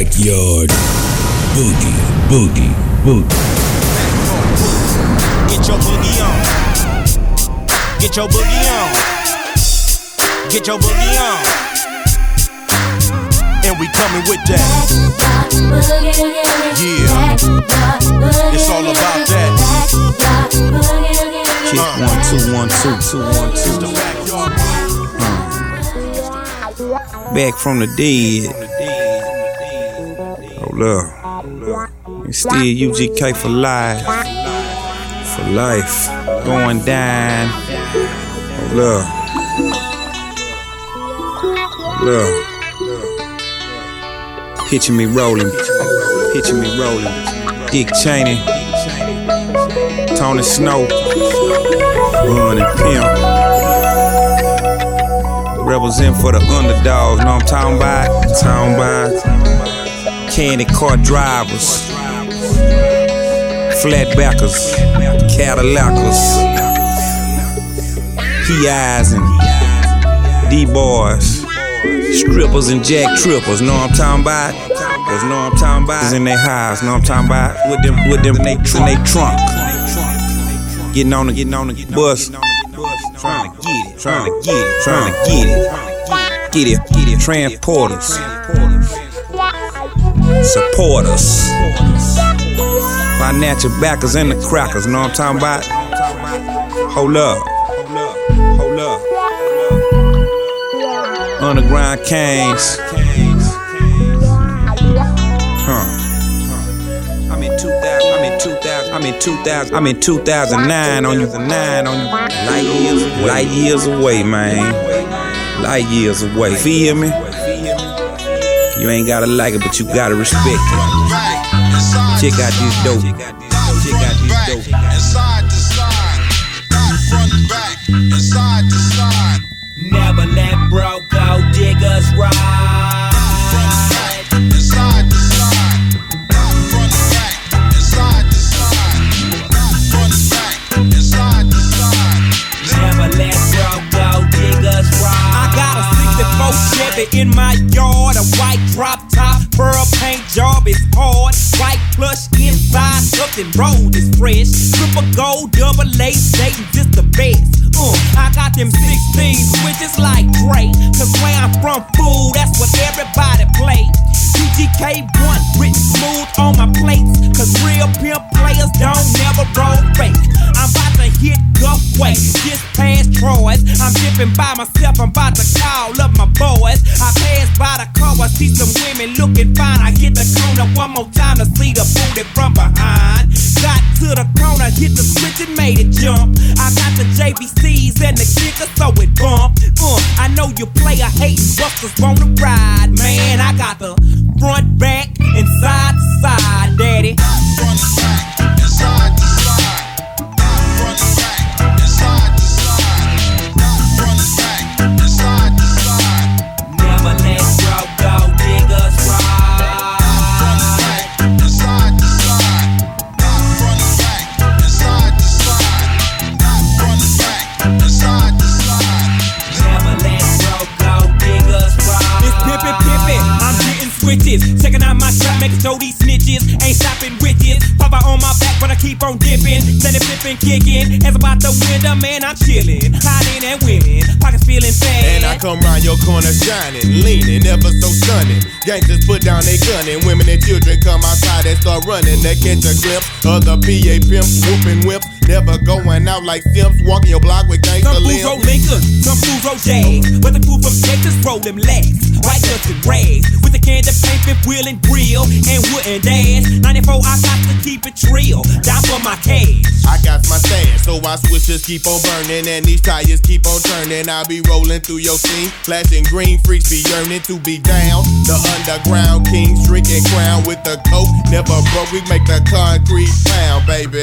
backyard. Boogie, boogie, boogie. Get your boogie on. Get your boogie on. Get your boogie on. And we coming with that. Yeah. It's all about that. Kick one, two, one, two, two, one, two. Back from the dead. Up. It's still UGK for life. For life. Going down. Up. Hold up. Pitching me rolling. Pitching me rolling. Dick Cheney. Tony Snow. Bun and Pimp. Represent for the underdogs, know what I'm talking about? Talking about candy car drivers, flatbackers, Cadillacers, PIs and D-boys, strippers and jack trippers, know I'm talking about? Cause know I'm talking about? In their house, know I'm talking about? With them, with them, they, in they trunk. Getting on the, getting on the bus. Trying to get it, trying to get it, trying to get it. Get it, get it. Transporters. Supporters. Financial backers and the crackers, know what I'm talking about? Hold up. Hold up. Underground Kings. Huh. I'm in 2000. I'm in 2000. I'm in 2000. I'm in 2009 on you. Nine on you. Light years away, man. Light years away. Feel me? You ain't gotta like it, but you gotta respect it. Check out this dope. Check out this dope. Inside to side, back front back, inside to side. Never let broke go diggers ride. 4 Chevy in my yard, a white drop top, pearl paint job is hard, white plush inside, something rolled is fresh, triple gold, double A, Daytons just the best. Uh, I got them 16 switches like great, cause where I'm from, fool, that's what everybody plays. UGK1 written smooth on my plates, cause real pimp players don't never roll fake. I'm about to hit Gulfway, just past Troy's. I'm dipping by myself, I'm about to call up my boys. I pass by the car, I see some women looking fine. I hit the corner one more time to see the booty from behind. Got to the corner, hit the switch and made it jump. I got the JBLs and the kicker, so it bump. Uh, I know you play a hate busters wanna ride, man. I got the front, back, and side to side, daddy. Front back, making sure these snitches ain't stopping witches. Papa on my back, but I keep on dipping. Steady flipping, kicking. As about the window, man, I'm chillin'. Hiding and winning. Pockets feeling fat. And I come round your corner shining, leaning, ever so stunning. Gangsters put down their gun and women and children come outside and start running. They catch a glimpse of the PA pimp, whooping whips. Never going out like simps, walking your block with gangster Some fools roll limbs. Lincoln, some fools roll Jags. But the crew from Texas roll them legs. White dust and rags. With the candy paint, fifth wheel and grill. And wooden dash. 94, I got to keep it trill. Down for my cash. I got my stash, so my switches keep on burning and these tires keep on turning. I be rolling through your scene, flashing green freaks be yearning to be down. The underground kings drinking crown with the coke, never broke. We make the concrete pound, baby.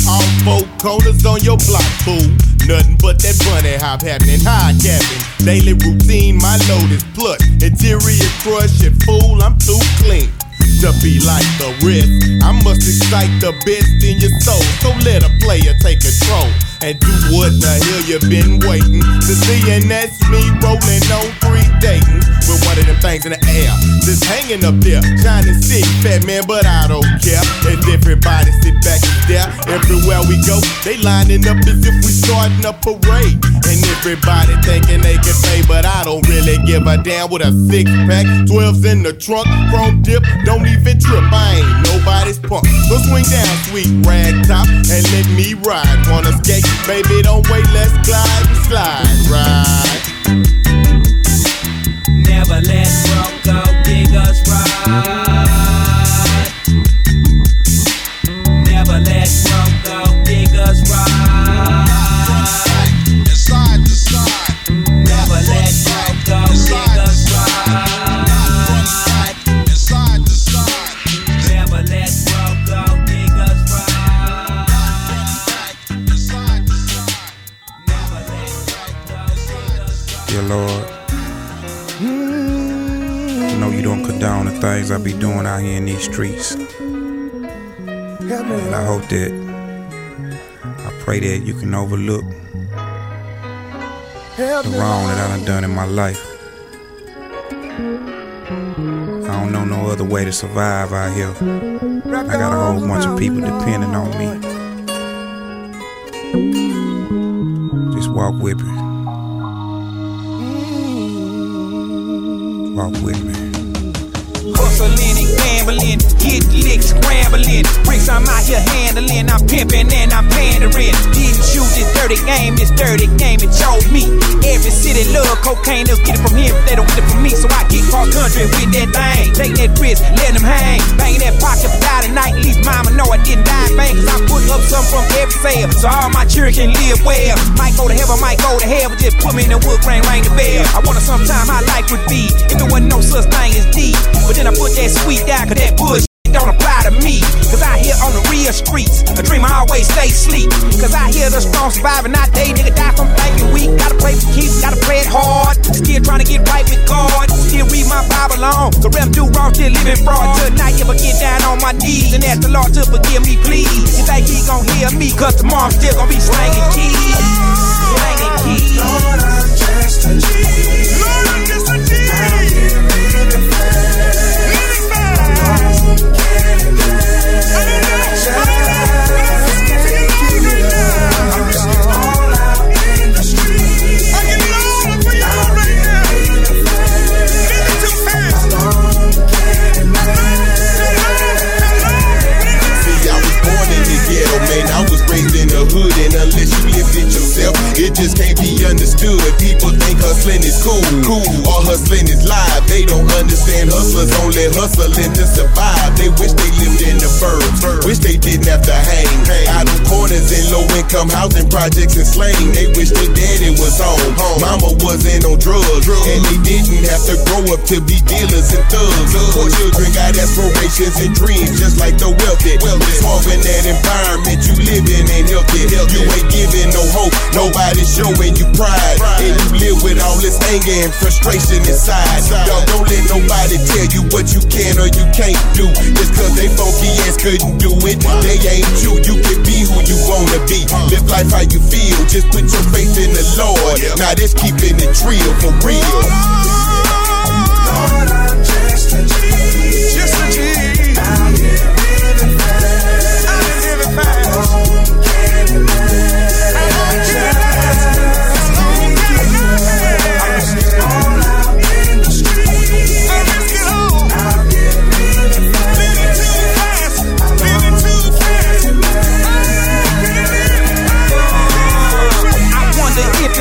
four corners on your block, fool. Nothing but that bunny hop happening, high capping. Daily routine, my load is plus. Interior crush it, fool, I'm too clean to be like the rest. I must excite the best in your soul. So let a player take control and do what the hell you been waiting to see. And that's me rolling on three Dayton with one of them things in the air. Just hanging up there, shining sick, fat man, but I don't care. As everybody sit back and stare. Everywhere we go, they lining up as if we starting a parade. And everybody thinking they can pay, but I don't really give a damn with a six pack. 12's in the trunk, chrome dip, don't even trip. I ain't nobody's punk. So swing down, sweet rag top, and let me ride. Wanna skate? Baby, don't wait, let's glide and slide. Ride. Never let broke gold diggers ride. Dear Lord, I know you don't condone the things I be doing out here in these streets. And I hope that, I pray that you can overlook the wrong that I done done in my life. I don't know no other way to survive out here. I got a whole bunch of people depending on me. Just walk with me. Walk with me. Hustling and gambling, get licks scrambling. Bricks I'm out here handling, I'm pimping and I'm pandering. Didn't shoot this dirty game, this dirty game it chose me. Every city love cocaine, they'll get it from him, they don't get it from me. So I get cross country with that thing, take that risk, let them hang. Bang that pocket, die tonight, at least mama know I didn't die, bang. Cause I put up some from every sale, so all my children can live well. Might go to heaven, might go to hell, but just put me in the wood grain, ring the bell. I wonder sometime how life would be if there wasn't no such thing as deep. But then I put that sweet down, cause that bullshit don't apply to me. Cause out here on the real streets, a dreamer always stay sleep. Cause out here the strong surviving, not they nigga die from thinking weak. Gotta play for keeps, gotta play it hard. Still trying to get right with God. Still read my Bible on. The rep do wrong, still living fraud. Tonight, if I get down on my knees and ask the Lord to forgive me, please. You think he gon' hear me? Cause tomorrow I'm still gon' be slanging keys. Slanging keys. See, us hustling is cool, cool, or hustling is live. They don't understand hustlers only hustling to survive. They wish they lived in the burbs, wish they didn't have to hang out on corners in low income housing projects and slang. They wish their daddy was home, mama wasn't on drugs, and they didn't have to grow up to be dealers and thugs. Poor children got aspirations and dreams, just like the wealthy. Solving that environment you live in ain't healthy. You ain't giving no hope, nobody showing you pride. And you live with all this anger and frustration inside. Y'all don't let nobody tell you what you can or you can't do. Just cause they funky ass couldn't do it, they ain't you. You can be who you wanna be. Live life how you feel, just put your faith in the Lord. Now that's keeping it real for real. Just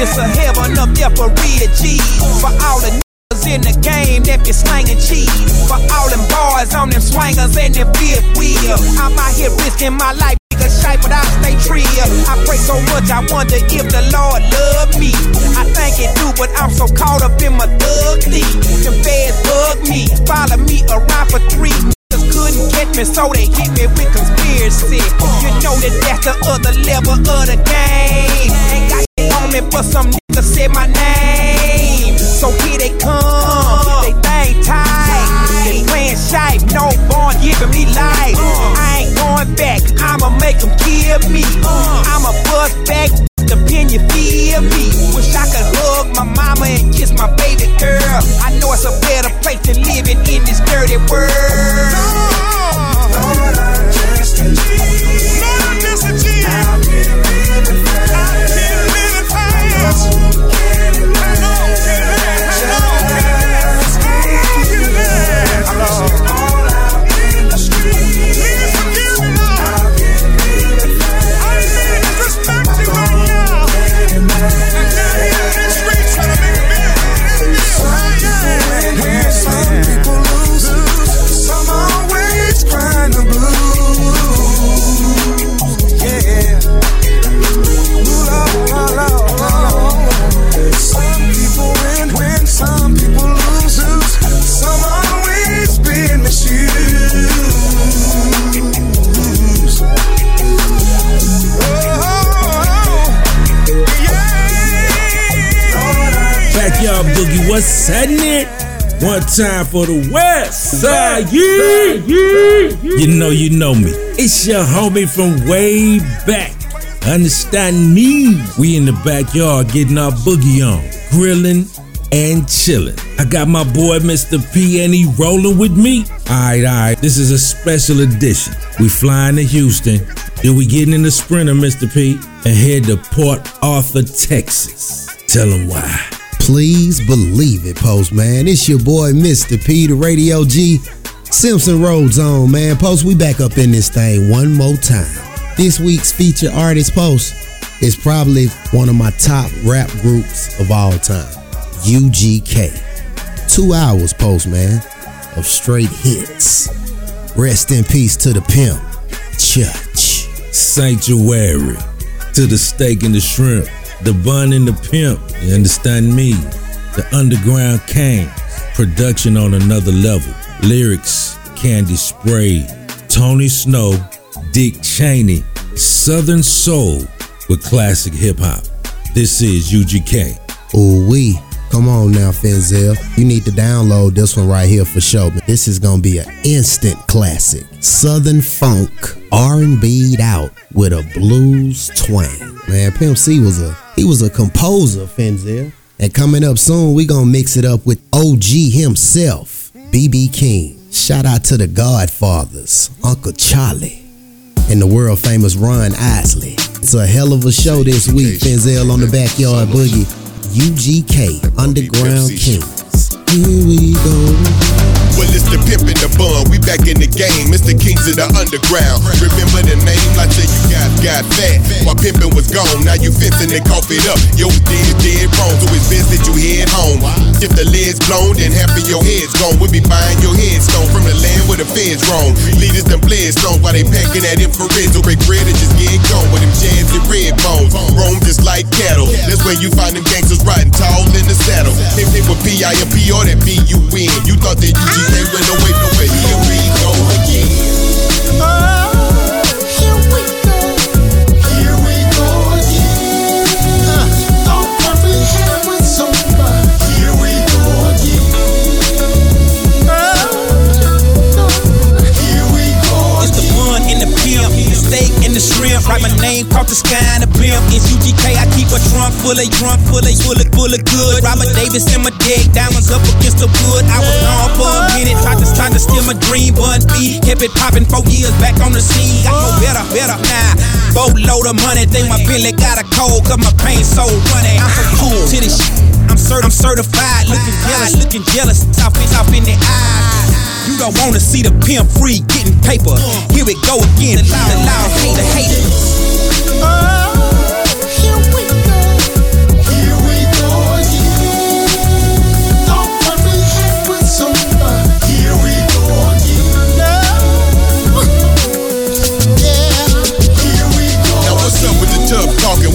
it's a heaven up there for real G's. For all the niggas in the game that be slanging cheese. For all them boys on them swingers and them fifth wheel. I'm out here risking my life. Shape, but I stay real. I pray so much, I wonder if the Lord love me. I think it do, but I'm so caught up in my thug thief. The feds bug me, follow me around for three niggas couldn't get me, so they hit me with conspiracy. You know that that's the other level of the game. Me, but some niggas said my name. So here they come, they thing tight. They playing shape, no born giving me life. I ain't going back, I'ma make them kill me. I'ma bust back the pin, you feel me? Wish I could hug my mama and kiss my baby girl. I know it's a better place than living in this dirty world. Some Boogie, what's happening? One time for the West Side, yeah, yeah. You know, you know me. It's your homie from way back. Understand me? We in the backyard getting our boogie on, grilling and chilling. I got my boy Mr. P and he rolling with me. Alright, alright, this is a special edition. We flying to Houston, then we getting in the sprinter, Mr. P, and head to Port Arthur, Texas. Tell them why. Please believe it, Postman. It's your boy, Mr. P, the Radio G. Simpson Road Zone, man. Post, we back up in this thing one more time. This week's feature artist post is probably one of my top rap groups of all time. UGK. Two hours, Postman, of straight hits. Rest in peace to the pimp. Church. Sanctuary. To the steak and the shrimp. The bun and the pimp. You understand me? The underground kings. Production on another level. Lyrics, Candy Spray, Tony Snow, Dick Cheney, Southern Soul with classic hip hop. This is UGK. Ooh wee. Come on now, Fenzel. You need to download this one right here for sure. This is gonna be an instant classic. Southern funk, R&B'd out with a blues twang. Man, Pimp C was a he was a composer, Fenzel. And coming up soon, we gonna mix it up with OG himself, BB King. Shout out to the Godfathers, Uncle Charlie, and the world famous Ron Isley. It's a hell of a show this week, Fenzel on the Backyard Boogie. UGK, Underground Kings. Here we go. Well, it's the pimp and the bun. We back in the game. It's the kings of the underground. Remember the name? I tell you guys got fat. While pimping was gone, now you fencing and cough it up. Yo, dead, dead wrong. So it's best that you head home. If the lid's blown, then half of your head's gone. We'll be buying your headstone from the land where the feds roam. Leaders them bled stones while they packing that infrared. So break bread and just get gone with them jazz and red bones. Roam just like cattle. That's where you find them gangsters riding tall in the saddle. They they were P.I.M.P. or that B-U-N. You win. You thought that UGK went away. Here we go again. It's the shrimp. Write my name, cross the sky and the blimp. It's UGK, I keep a trunk full of trunk full of full of full of good. Robert Davis in my dick, diamonds up against the wood. I was gone for a minute, tried to tried to steal my dream, but B kept it popping four years back on the scene. Got no better, better nah. Boatload of money, think my Billy got a cold, cause my pain so running. I'm so cool to this shit. I'm, cert- I'm certified, looking jealous, looking jealous, south in, south in the eyes. You don't wanna see the pimp free getting paper. Here we go again. The loud, the loud hate the haters. Now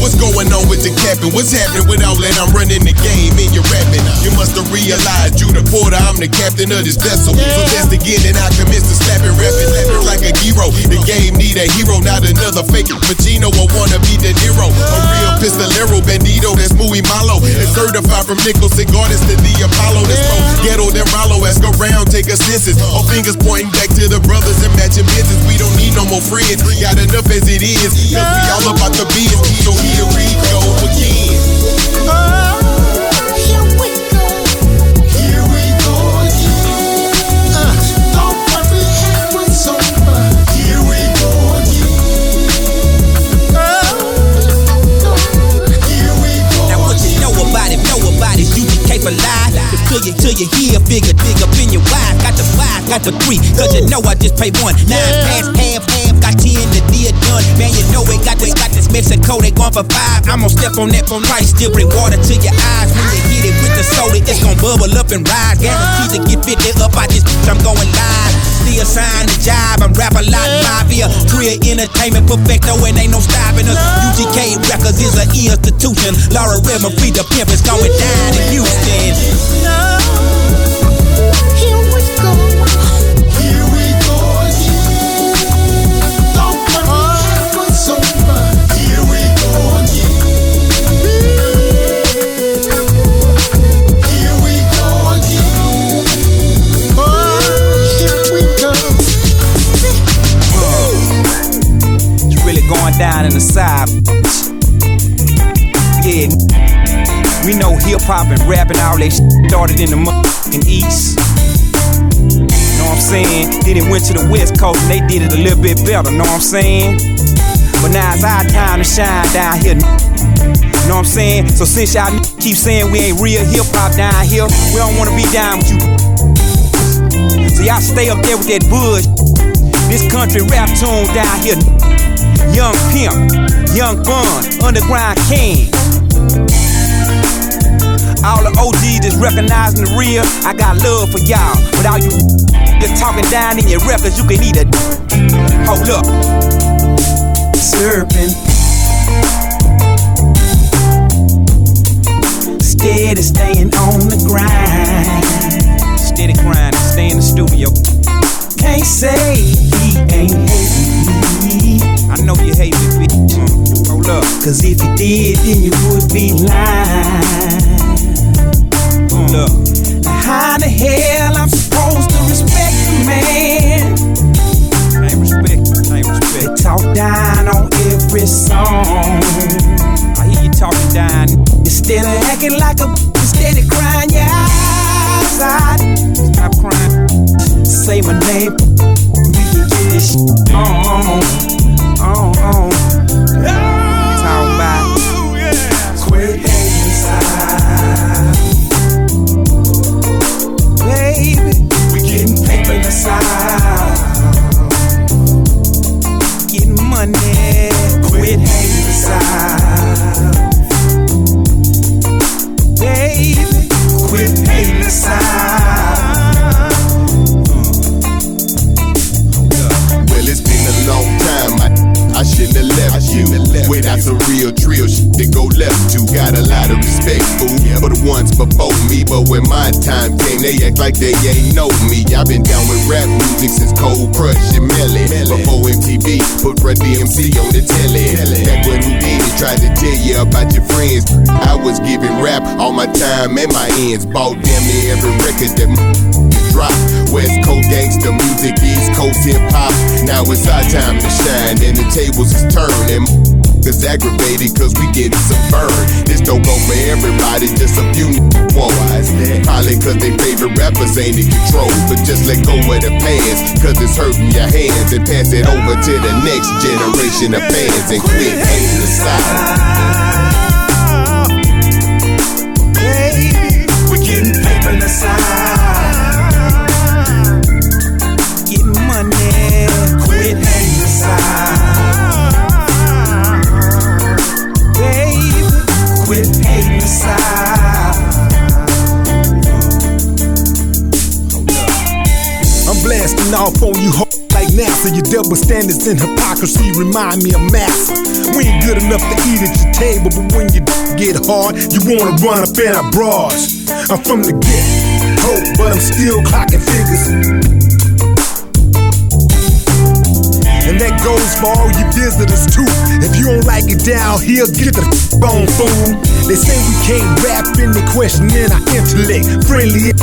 what's up with the tough talking? What's going on with to capping. What's happening with all that? I'm running the game and you're rapping. You must have realized you the porter, I'm the captain of this vessel. So that's again, and I commence to slapping, rapping, rapping like a hero. The game need a hero, not another fake Pacino. I wanna be the hero. A real pistolero, bandito, that's muy malo. And certified from Nickerson Gardens to the Apollo. That's pro ghetto, then Rollo. Ask around, take a census. All fingers pointing back to the brothers and matching business. We don't need no more friends. Got enough as it is. Cause we all about the biz. So here we go again. Here we go. Here we go again. Uh, thought what we had was over. Here we go again. Here we go Now what you know about it, know about it, life. Till you, till you hear, figure, dig up in your wise. Got the five, got the three, cause you know I just pay one. Nine past half, half, got ten, the deal done. Man, you know it got this, got this Mexico, they gone for five. I'm gonna step on that from right, still bring water to your eyes. When you hit it with the soda, it's gonna bubble up and rise. Guaranteed to get 50 up this bitch, I'm going live. Still sign the job, I'm rap a lot, mafia. Trill entertainment, perfecto, and ain't no stopping us. UGK Records is an institution. Laura Redmond, free the pimp, it's going down in Houston. Here going down in the side. Yeah. We know hip hop and rap and all that started in the motherfucking East. Know what I'm saying? Then it went to the West Coast and they did it a little bit better, know what I'm saying? But now it's our time to shine down here. Know what I'm saying? So since y'all keep saying we ain't real hip hop down here, we don't wanna be down with you. So y'all stay up there with that bush. This country rap tune down here. Young Pimp, Young Bun, Underground King. All the OGs that's recognizing the real, I got love for y'all. But all you just talking down in your records, you can eat it. Hold up. Serpent. Steady staying on the grind. Steady grinding, stay in the studio. Can't say he ain't hating me. I know you hate me, bitch. Mm, Hold up. Cause if you did, then you would be lying. Hold up. Now how the hell I'm supposed to respect the man? I ain't respect, I ain't respect. They talk down on every song. I hear you talking down. You're still acting like a steady crying your eyes out. Stop crying. Say my name. We can get this shit on. On, on. Before me. But when my time came, they act like they ain't know me. I've been down with rap music since Cold Crush and Melly. Before MTV put Run DMC on the telly. Back when Houdini tried to tell you about your friends, I was giving rap all my time and my ends. Bought damn near every record that drop. West Coast gangster music, East Coast hip hop. Now it's our time to shine, and the tables is turning. Cause aggravated, cause we getting some burn. This don't go for everybody, just a few ones. Probably cause they favorite rappers ain't in control. But just let go of the past, cause it's hurting your hands. And pass it over to the next generation of fans and quit hating the side. Off on you ho- like NASA. Your double standards and hypocrisy remind me of massa. We ain't good enough to eat at your table, but when you get hard, you wanna run up in our bras. I'm from the get ho, but I'm still clocking figures. And that goes for all you visitors too. If you don't like it down here, get the f- on fool. They say we can't rap and they questioning our intellect. Friendly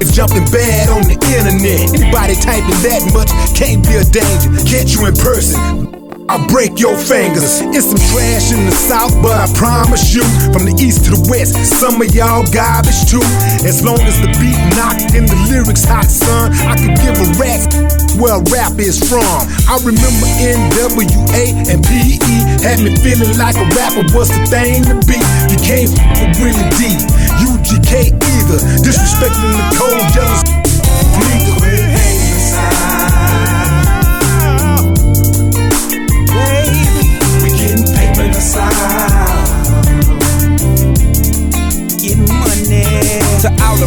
is jumping bad on the internet. Anybody typing that much can't be a danger. Catch you in person. I'll break your fingers. It's some trash in the south, but I promise you, from the east to the west, some of y'all garbage too. As long as the beat knocked and the lyrics hot, son, I could give a rat's where rap is from. I remember NWA and PE had me feeling like a rapper was the thing to be. You can't with Willie D, UGK either. Disrespecting the cold, jealous, neither. Getting money. To all the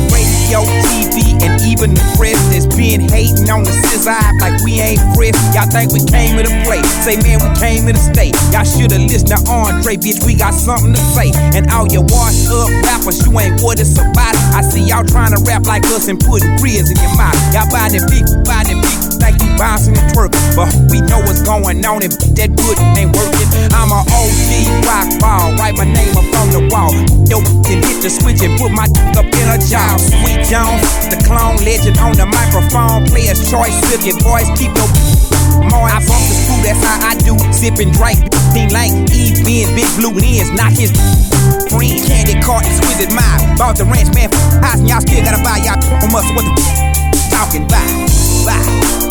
radio, TV, and even the press that's been hating on the scissor like we ain't press. Y'all think we came here to play. Say, man, we came to stay. Y'all shoulda listened to Andre, bitch. We got something to say. And all your washed up rappers, you ain't what it's about. I see y'all trying to rap like us and putting grills in your mouth. Y'all buy the big, buy the big like you bouncing and twerking. But we know what's going on and that good ain't working. I'm a OG rock ball, write my name up on the wall. Yo, can hit the switch and put my up in a jaw. Sweet Jones, the clone legend on the microphone. Player's choice, silky voice, keep your more. I bump the screw, that's how I do. Sipping Drake, Team like E, Ben, Big Blue Lens, not his friend. Candy cart, exquisite mile. Bought the ranch, man, house, and y'all still gotta buy y'all from us. What the talking about? Bye.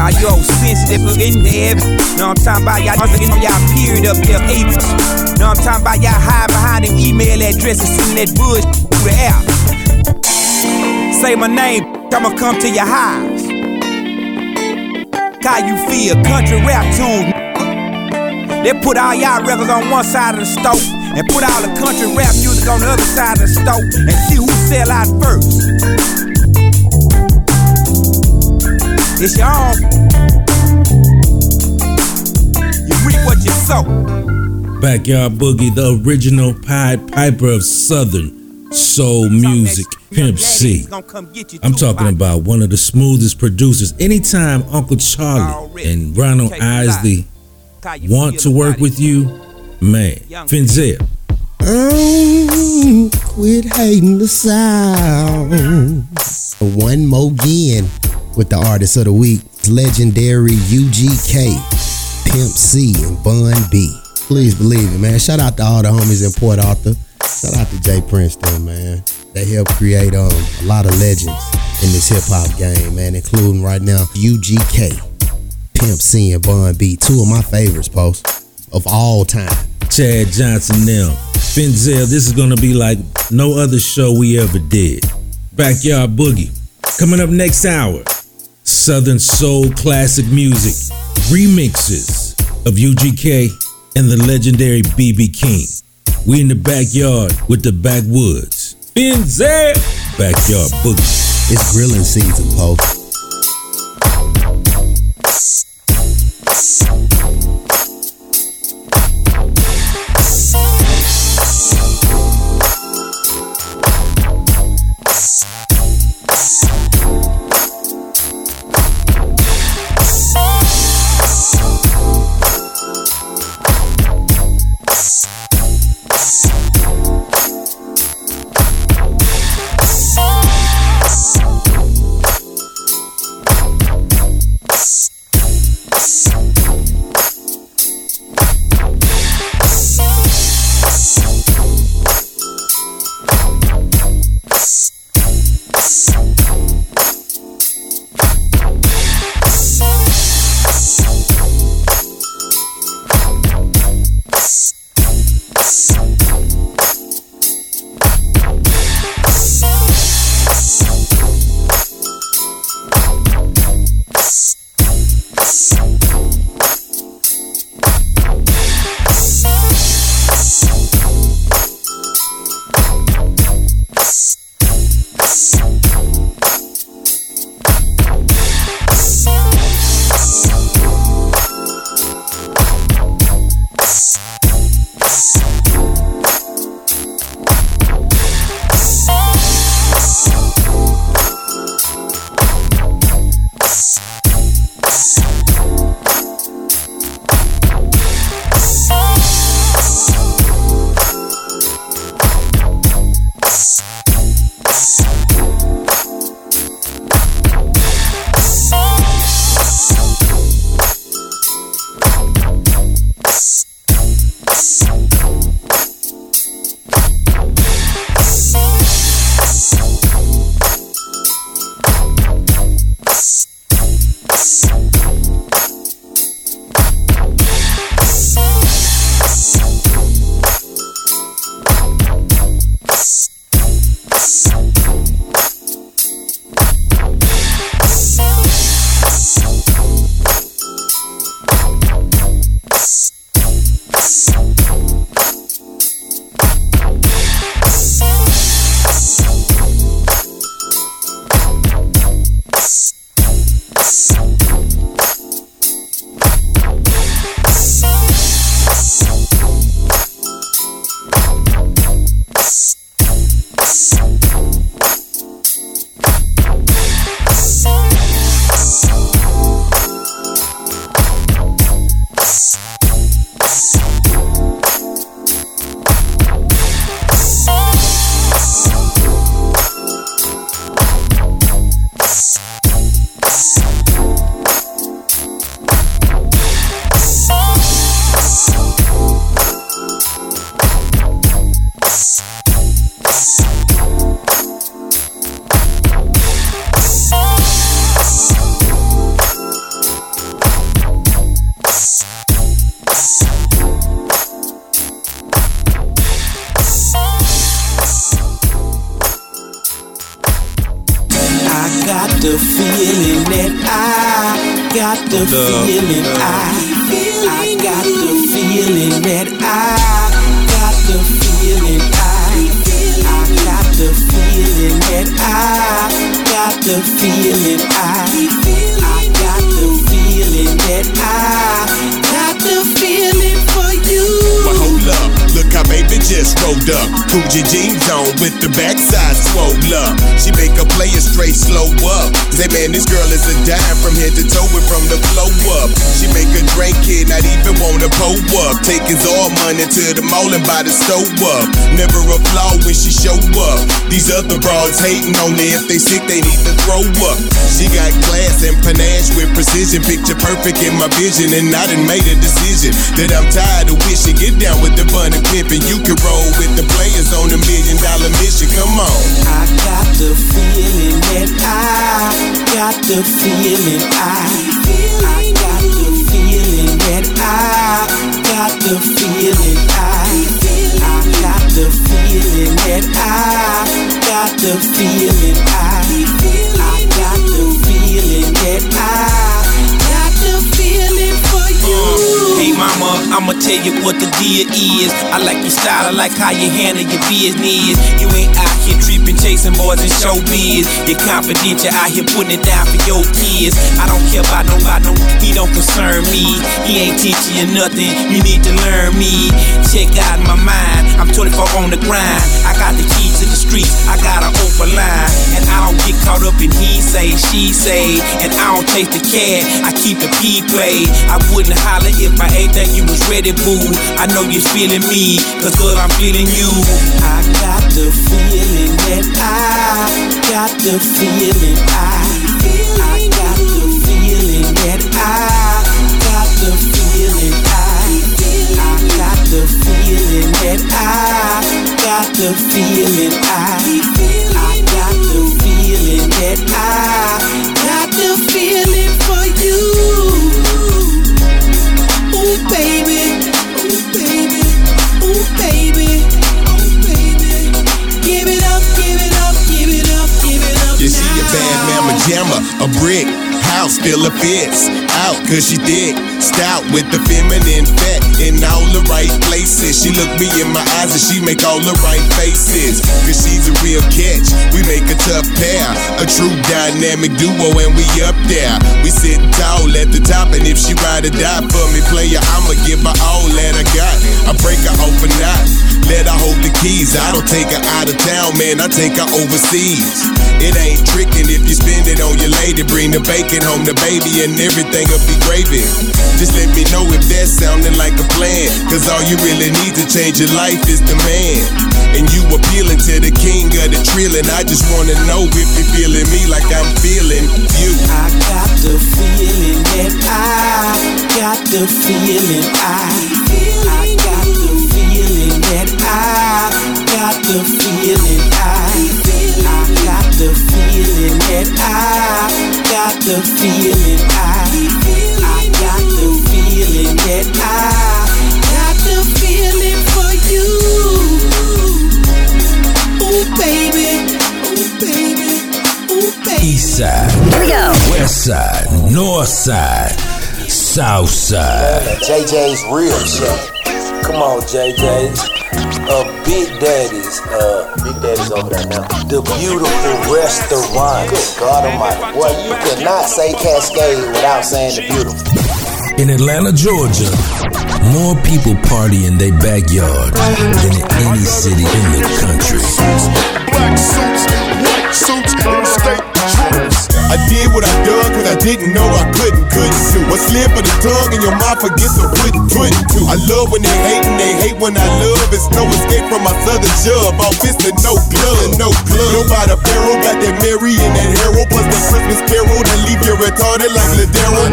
Are you all sensitive in there? Know I'm talking about y'all looking on y'all period up there, eight. Know I'm talking about y'all hide behind an email addresses, sending that bush through the air. Say my name, I'ma come to your house. How you feel? Country rap tune. They put all y'all records on one side of the stove and put all the country rap music on the other side of the stove and see who sell out first. It's your own. You reap what you sow. Backyard Boogie, the original Pied Piper of Southern soul music, Pimp C. I'm talking about one of the smoothest producers. Anytime Uncle Charlie and Ronald Isley want to work with you, man, Finzel. Mm, quit hating the sound. One more again with the artist of the week, legendary UGK, Pimp C, and Bun B. Please believe it, man. Shout out to all the homies in Port Arthur. Shout out to Jay Princeton, man. They help create um, a lot of legends in this hip hop game, man, including right now UGK, Pimp C, and Bun B. Two of my favorites, post of all time. Chad Johnson now. Finzel, this is gonna be like no other show we ever did. Backyard Boogie. Coming up next hour. Southern Soul Classic Music. Remixes of UGK and the legendary BB King. We in the backyard with the backwoods. Finzel. Backyard Boogie. It's grilling season, post. Rolled up. Jeans on with the backside swole up. She make a player straight slow up. Say, man, this girl is a dime from head to toe and from the flow up. She make a drink kid not even wanna pull up. Take his all money to the mall and buy the stove up. Never a flaw when she show up. These other broads hating on her. If they sick, they need to throw up. She got class and panache with precision. Picture perfect in my vision. And I done made a decision that I'm tired of wishing. Get down with the bun and pimpin'. You can roll with the players on a million dollar mission. Come on. I got the feeling that I got the feeling I I got the feeling that I got the feeling I I got the feeling that I got the feeling I I got the feeling that I Uh, hey mama, I'ma tell you what the deal is. I like your style, I like how you handle your business. You ain't out here tripping, chasing boys in showbiz. You're confident, you're out here putting it down for your kids. I don't care about nobody, no, he don't concern me. He ain't teaching you nothing, you need to learn me. Check out my mind, I'm 24 on the grind. I got the key to the streets, I got an open line. And I don't get caught up in he say, she say. And I don't chase the cat, I keep the P play. I wouldn't holler if I ain't think you was ready, boo. I know you're feeling me, cause girl, I'm feeling you. I got the feeling that I got the feeling. I I got the feeling that I got the feeling. I I got the feeling that I got the feeling. I I got the feeling that I got the jammer, a brick. House still a fits. Out cause she thick. Stout with the feminine fat in all the right places. She look me in my eyes and she make all the right faces. Cause she's a real catch. We make a tough pair. A true dynamic duo and we up there. We sit tall at the top and if she ride or die for me, player, I'ma give her all that I got. I break her knot. Let her hold the keys. I don't take her out of town, man. I take her overseas. It ain't tricking if you spend it on your lady. Bring the bacon home, the baby, and everything will be. Just let me know if that's sounding like a plan. Cause all you really need to change your life is the man. And you appealing to the king of the trillion. I just wanna know if you feeling me like I'm feeling you. I got the feeling that I got the feeling I I got the feeling that I got the feeling I the feeling that I got the feeling I I got the feeling that I got the feeling for you. Ooh baby, ooh baby, ooh baby. East side, Here we go. west side, north side, south side. JJ's real shit. Come on, JJ's. Uh, Big Daddy's. Uh, Big Daddy's over there now. The beautiful restaurant. Good God Almighty. Boy, you cannot say Cascade without saying the beautiful. In Atlanta, Georgia, more people party in their backyard than in any city in the country. Black suits, white suits, and state troops. I did what I done cause I didn't know I couldn't, couldn't do. A slip of the tongue and your mouth forgets a wouldn't, couldn't. I love when they hate and they hate when I love. It's no escape from my southern jub. All fist and no blood, no blood. Nobody apparel, got that Mary and that Harold. Plus that Christmas carol that leave you retarded like Ladero.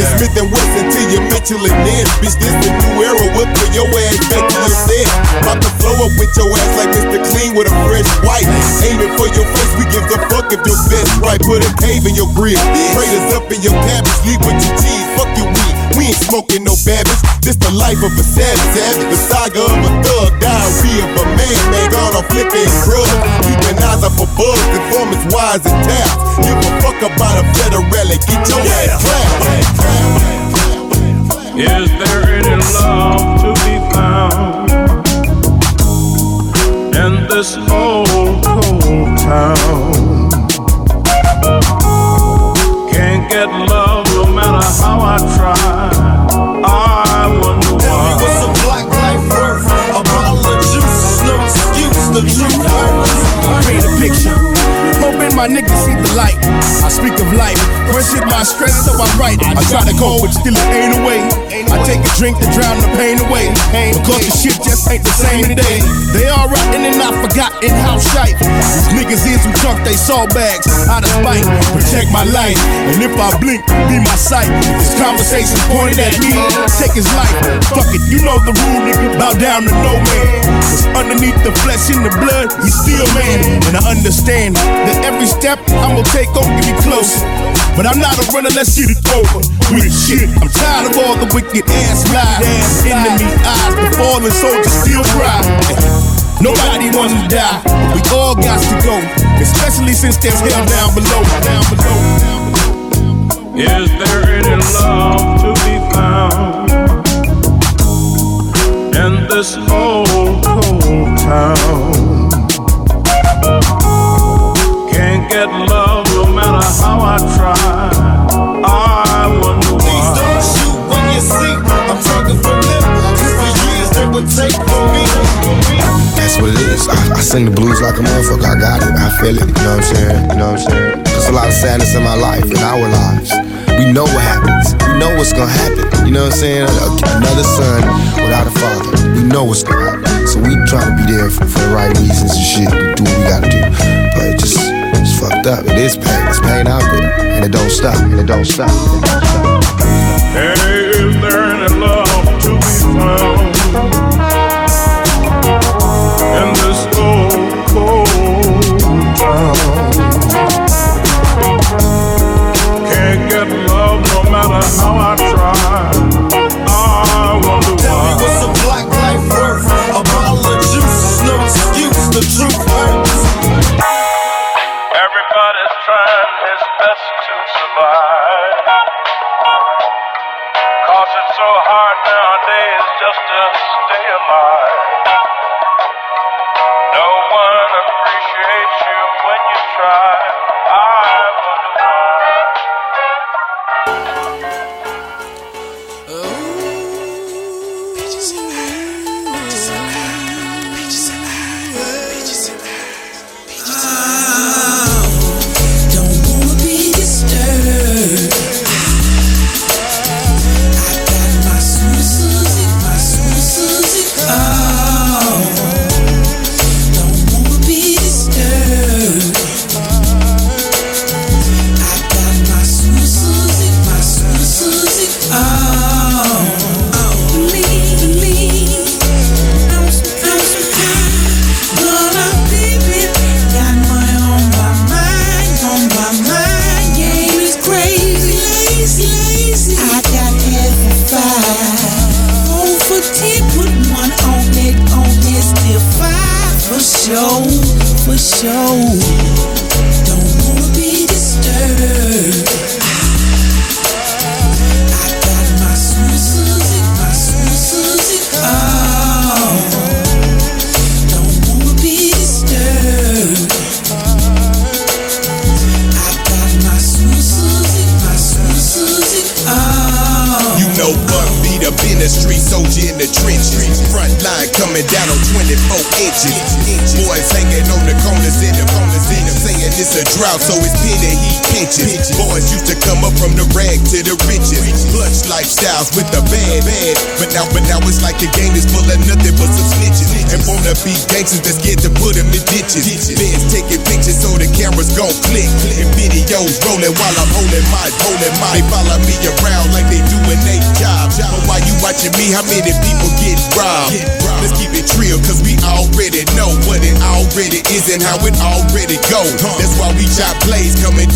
It's Smith and Wesson till you Mitchell and Ness. Bitch, this the new era. We'll put your ass back to your set. About to flow up with your ass like Mr. Clean with a fresh white. Aiming for your face, we give the fuck if your best right. Put a K behave in your grill. Raiders up in your cabbage, leave with your cheese. Fuck your weed. We ain't smoking no babbage. This the life of a savage, savage. The saga of a thug, diarrhea of a man, man gone on flipping drugs. Keeping eyes up for bugs, informants wise and taps. Give a fuck about a federal, get your ass clapped. Is there any love to be found in this old cold town? Get love no matter how I try. I wonder why. What's a black life worth? A bottle of juice, no excuse. The truth hurts. Paint a picture. My niggas see the light. I speak of life. First hit my stress, so I write. I try to call, but still it ain't away. I take a drink to drown the pain away. Because the shit just ain't the same today. They all rotten and I forgot in house shite. These niggas is who chunk they saw bags out of spite. Protect my life. And if I blink, be my sight. This conversation pointed at me. Take his life. Fuck it, you know the rule, nigga. Bow down to no man. Cause underneath the flesh and the blood, he's still man. And I understand that every step I'm gonna take gon' get me closer. But I'm not a runner, let's get it over. With shit, I'm tired of all the wicked ass lies. Enemy eyes, the fallen soldiers still cry. Nobody wanna die, but we all got to go. Especially since there's hell down below, down below, down below. Is there any love to be found in this old cold town? Get love no matter how I try. I wonder why. Please don't shoot when you see. I'm talking from them. Cause for years they would take from me. That's what it is. I, I sing the blues like a motherfucker. I got it. I feel it. You know what I'm saying? You know what I'm saying? There's a lot of sadness in my life, in our lives. We know what happens. We know what's gonna happen. You know what I'm saying? Another son without a father. We know what's gonna happen. So we try to be there for, for the right reasons and shit. Do what we gotta do. Fucked up. It is pain. It's pain out there. And it don't stop. And it don't stop. It don't stop.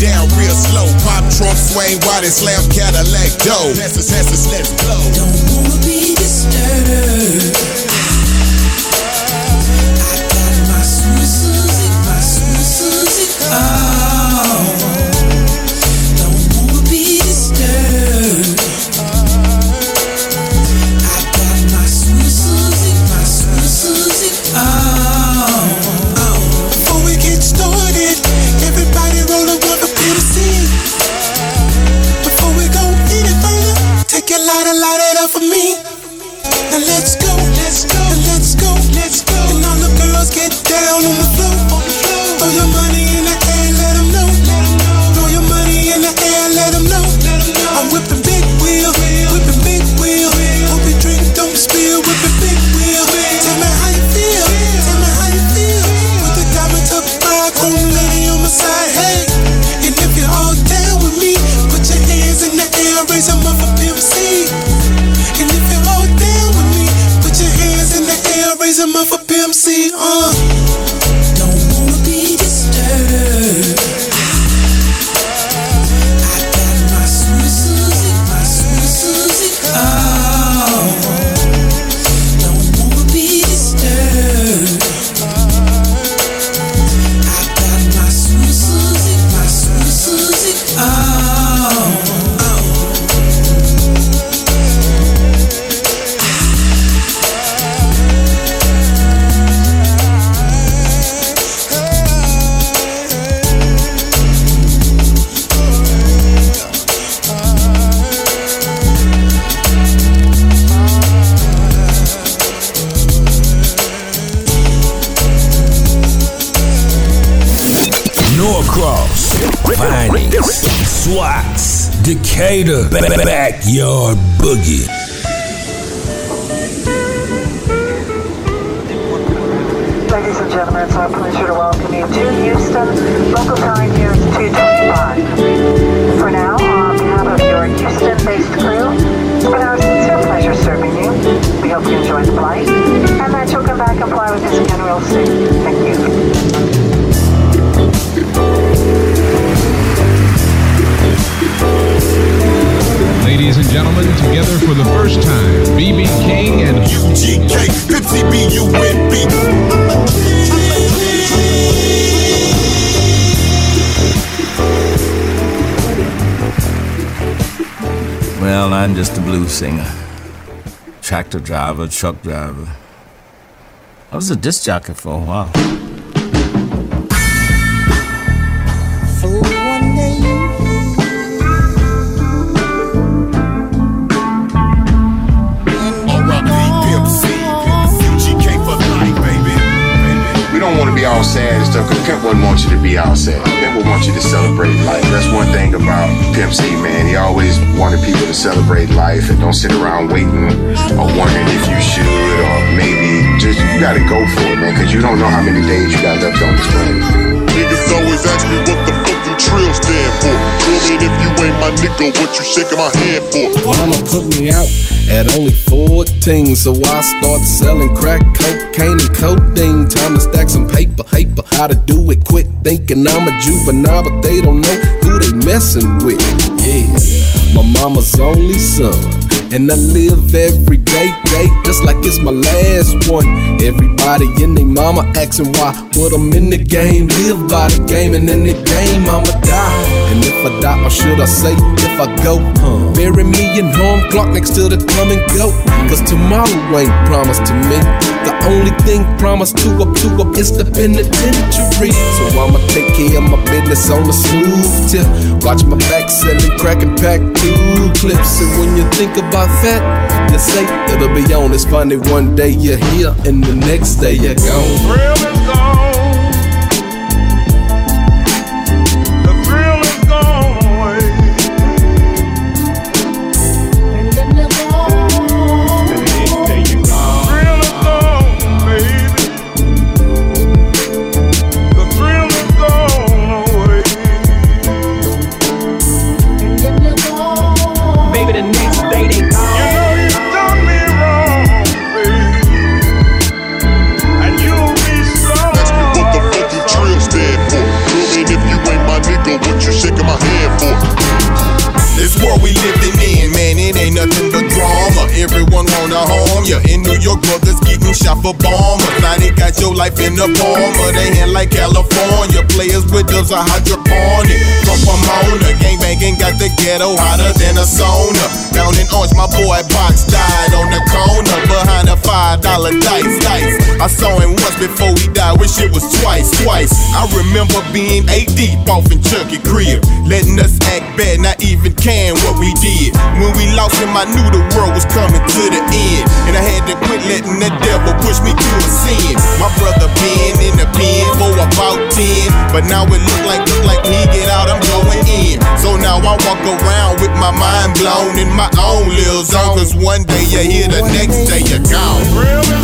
Down real slow. Pop trunk, swing wide and slam Cadillac dough. Pass us, pass us, let's blow. Don't wanna be disturbed. Backyard Boogie. Ladies and gentlemen, it's our pleasure to welcome you to Houston. Local time here is 225. For now, on behalf of your Houston-based crew, it's been our sincere pleasure serving you. We hope you enjoy the flight and that you'll come back and fly with us again real soon. Thank you. Ladies and gentlemen, together for the first time, BB King and UGK, Pepsi B-U-N-B. Well, I'm just a blues singer, tractor driver, truck driver. I was a disc jockey for a while. Wouldn't want you to be all sad. Pimp would want you to celebrate life. That's one thing about Pimp C, man. He always wanted people to celebrate life and don't sit around waiting or wondering if you should or maybe. Just, you gotta go for it, man, because you don't know how many days you got left on this planet. Niggas always ask me what the fuck them trills stand for. Feel me if you ain't my nigga, what you shaking my hand for? Mama put me out at only 14, so I started selling crack, cocaine, and codeine. Time to stack some paper, paper. How to do it quick, thinking I'm a juvenile, but they don't know who they messing with. Yeah, my mama's only son. And I live every day, day, just like it's my last one. Everybody in their mama asking why, but I'm in the game, live by the game, and in the game I'ma die. And if I die, or should I say, if I go, huh? Bury me in home clock next to the come and go. Cause tomorrow ain't promised to me. The only thing promised to up to up is the penitentiary. So I'ma take care of my business on the smooth tip. Watch my back selling crack and pack two clips. And when you think about that, you say it'll be on. It's funny one day you're here and the next day you're gone. thrill is gone. Home. Yeah, in New York, brothers getting shot for bombers. Now they got your life in the palm of their hand like California. Players with us are hydroponic. From Pomona, gang banging got the ghetto hotter than a sauna. Down in Orange, my boy Box died on the corner behind a five dollar dice, dice. I saw him once before he died. Wish it was twice, twice. I remember being eight deep off in Chucky crib, letting us act bad, not even can what we did. When we lost him, I knew the world was coming to the end, and I had to quit letting the devil push me to a sin. My brother been in the pen for about ten, but now it look like look like he get out, I'm going in. So now I walk around with my mind blown in my own little zone. Cause one day you're here, the next day you're gone.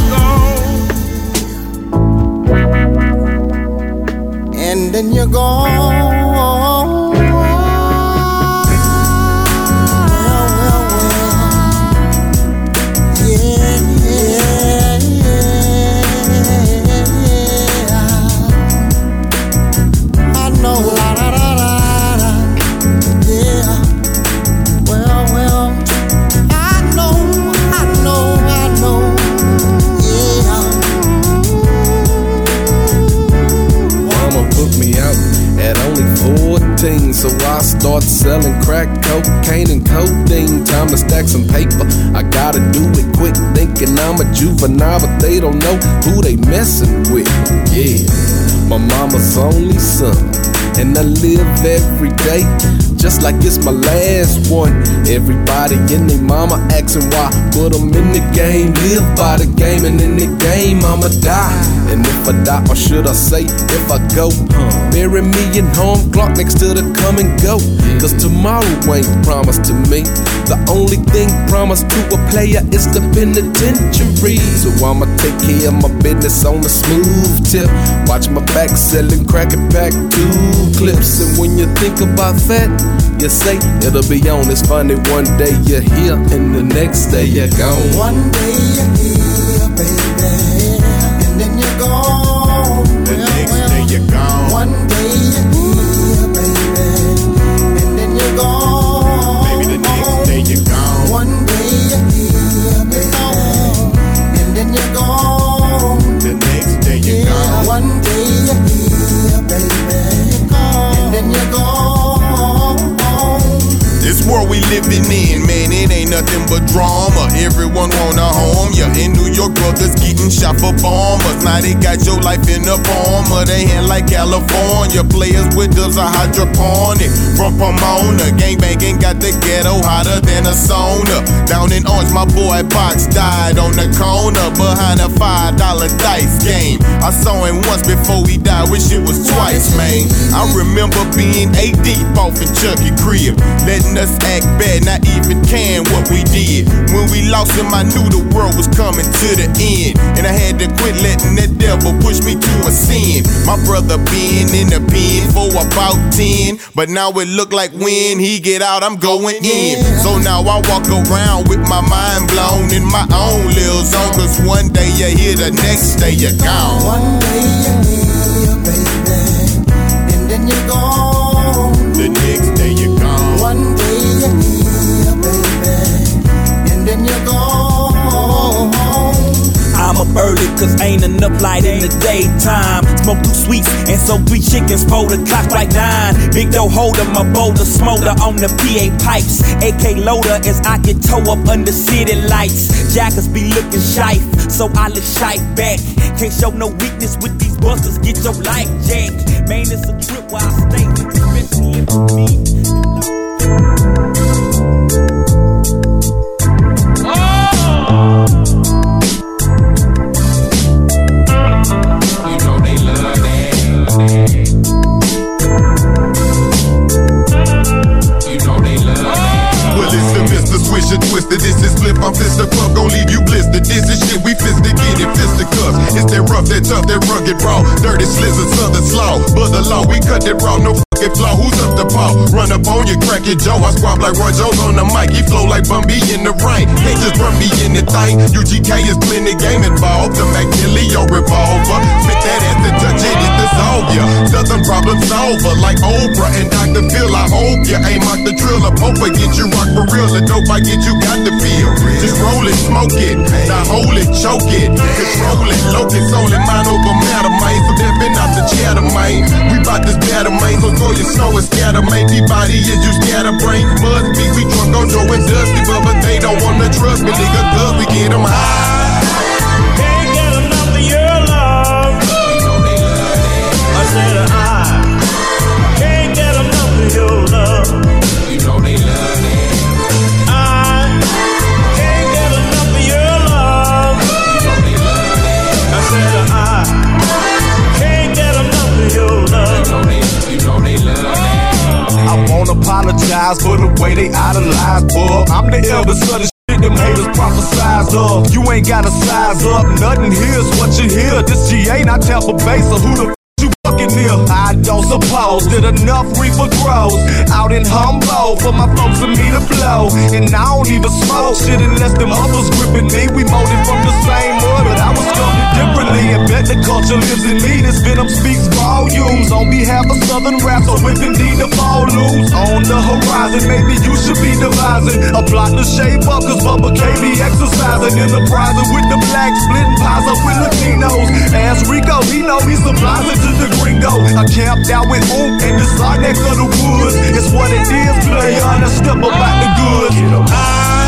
and then you're gone. To stack some paper. I gotta do it quick, thinking I'm a juvenile, but they don't know who they messing with. Yeah, my mama's only son, and I live every day just like it's my last one. Everybody in their mama asking why, but I'm in the game, live by the game, and in the game I'ma die. And if I die, or should I say, if I go, bury me in home clock next to the come and go. Cause tomorrow ain't promised to me. The only thing promised to a player is the penitentiary. So I'ma take care of my business on a smooth tip. Watch my back selling crack and pack two clips. And when you think about that, you say it'll be on. It's funny, one day you're here and the next day you're gone. One day you're here, baby, and then you're gone. The next day you're gone. One day we living in, nothing but drama. Everyone want a home. Yeah, in New York, brothers getting shot for bombers. Now they got your life in the palm of their hand like California. Players with us are hydroponic. From Pomona, gang banging got the ghetto hotter than a sauna. Down in Orange, my boy Box died on the corner behind a five dollar dice game. I saw him once before he died. Wish it was twice, man. I remember being eight deep off in Chucky crib, letting us act bad, not even can what we did. When we lost him, I knew the world was coming to the end, and I had to quit letting that devil push me to a sin. My brother been in the pen for about ten, but now it look like when he get out, I'm going in. So now I walk around with my mind blown in my own little zone, cause one day you're here, the next day you're gone. One day you're here, baby, and then you're gone. Early cause ain't enough light in the daytime. Smoke two sweets and so three chickens for the clock like nine. Big dough holder, my boulder smolder on the PA pipes. AK loader as I get toe up under city lights. Jackers be looking shife, so I look shife back. Can't show no weakness with these busters, get your life jacked. Man, it's a trip where I stay, especially Mr. Swisher Twister. This is Flip. I'm Fister Club. Gon' leave you blistered. This is shit. We fist to get it. Fist to cuffs. It's that rough, that tough, that rugged raw. Dirty slizzard, southern slaw. But the law, we cut that raw. No fucking flaw, who's up the paw? Run up on you, crack your jaw. I squab like Roy Jones on the mic. He flow like Bumby in the rain. Can't just run me anything. UGK is plenty game involved. The or revolver. Spit that ass to touch it, it dissolve ya. Southern problem solver like Oprah and Dr. Phil. I hope ya aim out the drill. A pope get you rock for real. The dope I get you got to feel. Just roll it, smoke it. Now hold it, choke it. Control it, locus only mind over matter, man. So out Peabody is you scatter brain. Must be we drunk on Joe and Dusty, but but they don't wanna trust me, nigga. Cause we get them high. Apologize for the way they idolize, boy. I'm the eldest shit them haters prophesize of. You ain't gotta size up, nothing here's what you hear. This GA not Tampa Bay, so who the f- you fucking near? I don't suppose that enough reaper grows out in Humboldt for my folks and me to blow. And I don't even smoke shit unless them others gripping me. We molded from the same wood, but I was sculpted differently. And bet the culture lives in me. This venom speaks volumes on behalf of Southern rap. So if indeed the fall looms on the horizon, maybe you should be devising a plot to shape up. Cause Bubba K be exercising, enterprising with the black, splitting pies up with Latinos. Ask Rico, he know he supplies to the gringo. I camped out with Oomp in the side next to the woods. It's what it is, player. Let's step up out the goods.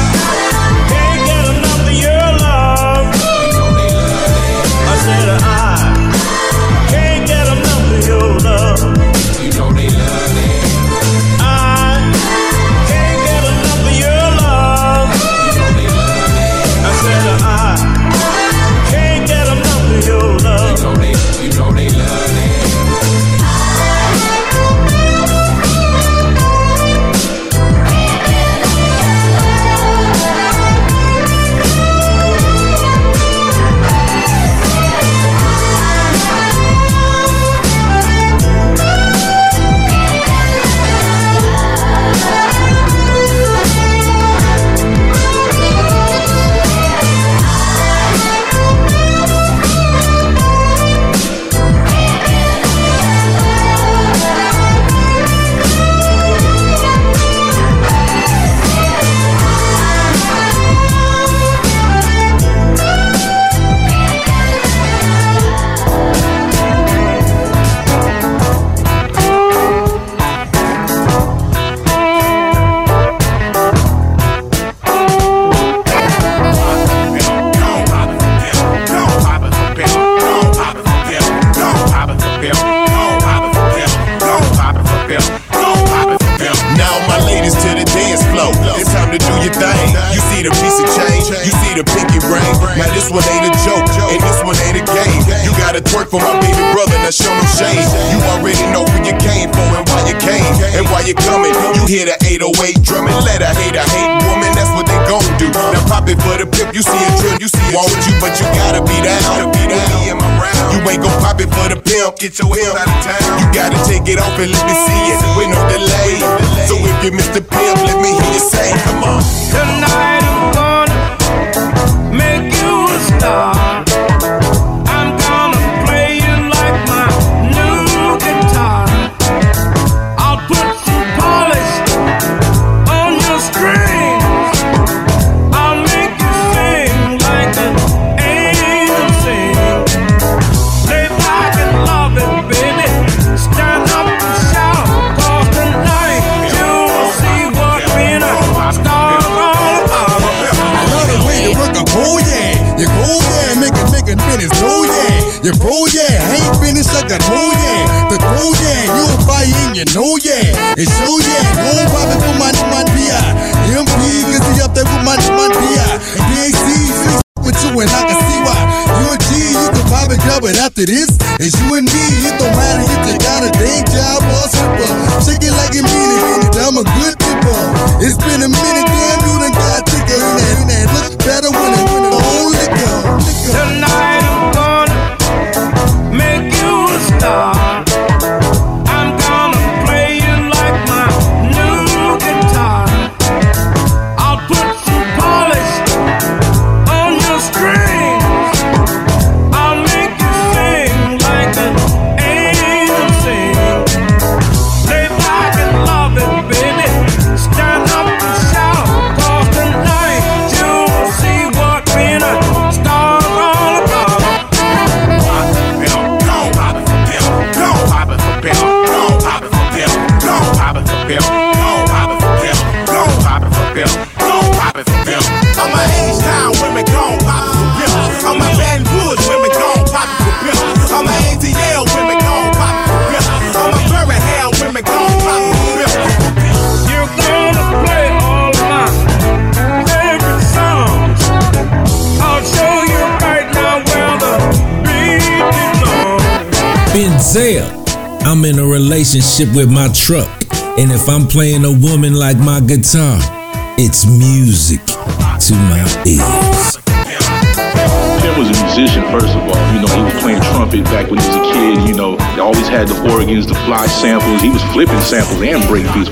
Get your hip out of town. You gotta take it off and let me see it with no delay. So if you Mr. Pimp, work a oh yeah. You go yeah, make it make it finish, oh yeah. You go yeah, ain't finished like a oh yeah. The oh yeah, you buy in, you know yeah. It's oh yeah, no problem for my man Pia. MP, cause he up there with my man Pia. And DAC, see with you and I can see why. You a G, you can probably grab it after this. It's you and me, it don't matter if you got a day job or slipper. Shake it like you it, mean it. I'm a good people. It's been a minute, I'm in a relationship with my truck. And if I'm playing a woman like my guitar, it's music to my ears. Pimp was a musician, first of all. You know, he was playing trumpet back when he was a kid. You know, he always had the organs, the fly samples. He was flipping samples and break beats.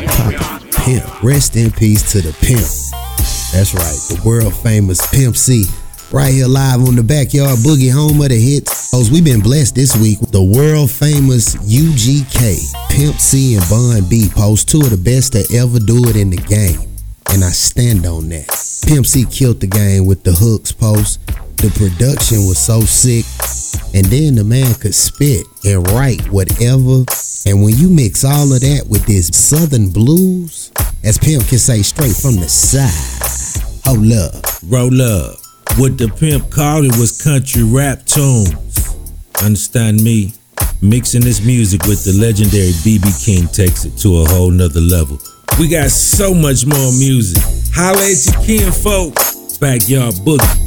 Pimp. Rest in peace to the pimp. That's right, the world famous Pimp C. Right here live on the backyard boogie, home of the hits. We've been blessed this week with the world famous UGK. Pimp C and Bun B post two of the best to ever do it in the game. And I stand on that. Pimp C killed the game with the hooks post. The production was so sick. And then the man could spit and write whatever. And when you mix all of that with this southern blues, as Pimp can say straight from the side, hold up. Roll up. What the pimp called it was country rap tunes. Understand me? Mixing this music with the legendary BB King takes it to a whole nother level. We got so much more music. Holla at your kinfolk. Backyard boogie.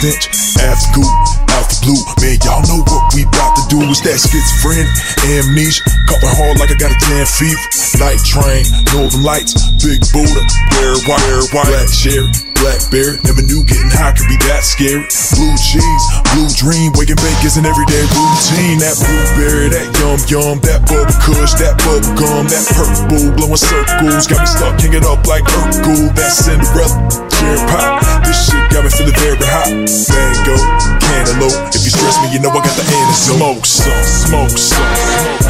Stench? Ask Scoop, out blue. Man, y'all know what we about to do. It's that schizophrenic amnesia. Coughing hard like I got a damn fever. Night train, northern lights, big Buddha, bear wire, white, black cherry. Blackberry, never knew getting high could be that scary. Blue cheese, blue dream, waking bakers an everyday routine. That blueberry, that yum yum, that bubble kush, that bubble gum, that purple blowing circles. Got me stuck hanging up like Urkel. That Cinderella, cherry pie. This shit got me feeling very hot. Mango, cantaloupe. If you stress me, you know I got the antidote. Smoke some, smoke some, smoke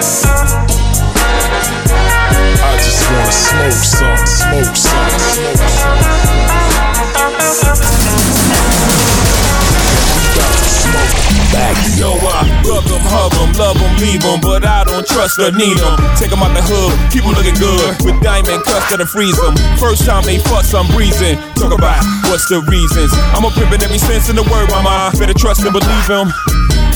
some. I just wanna smoke some, smoke some, smoke some. Back. Yo, I rub them, hug them, love them, leave them, but I don't trust or need them. Take them out the hood, keep them looking good, with diamond cuts that'll freeze them. First time they fuss, I'm breezing. Talk about what's the reasons. I'm a pimpin' every sense in the word, mama. Better trust and believe him.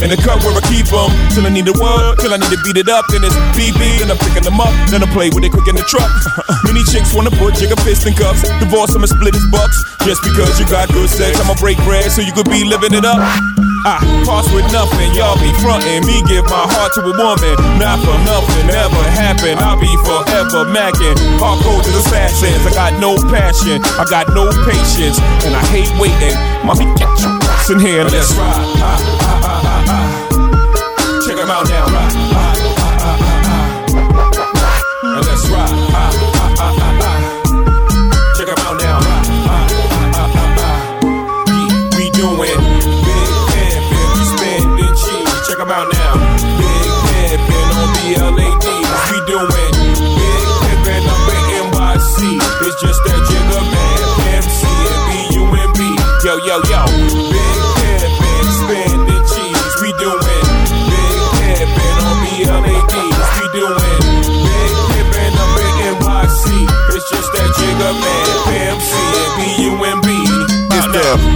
In the cup where I keep them, till I need a word, till I need to beat it up, then it's beep, then I'm picking them up, then I play with it quick in the truck. Many chicks wanna put jigger fist in cuffs, divorce them and split his bucks. Just because you got good sex, I'ma break bread so you could be living it up. I pass with nothing, y'all be frontin'. Me give my heart to a woman, not for nothing, never happen. I'll be forever macking. Hardcore to the assassins. I got no passion, I got no patience, and I hate waiting. Mommy, get your ass in here, let's ride. Ah. Check 'em out now. Yo, yo. Big pimpin', spending cheese. We doing big pimpin' on BLAD. We doing big pimpin' up in NYC. It's just that jigger man, MC and B-U-M-B.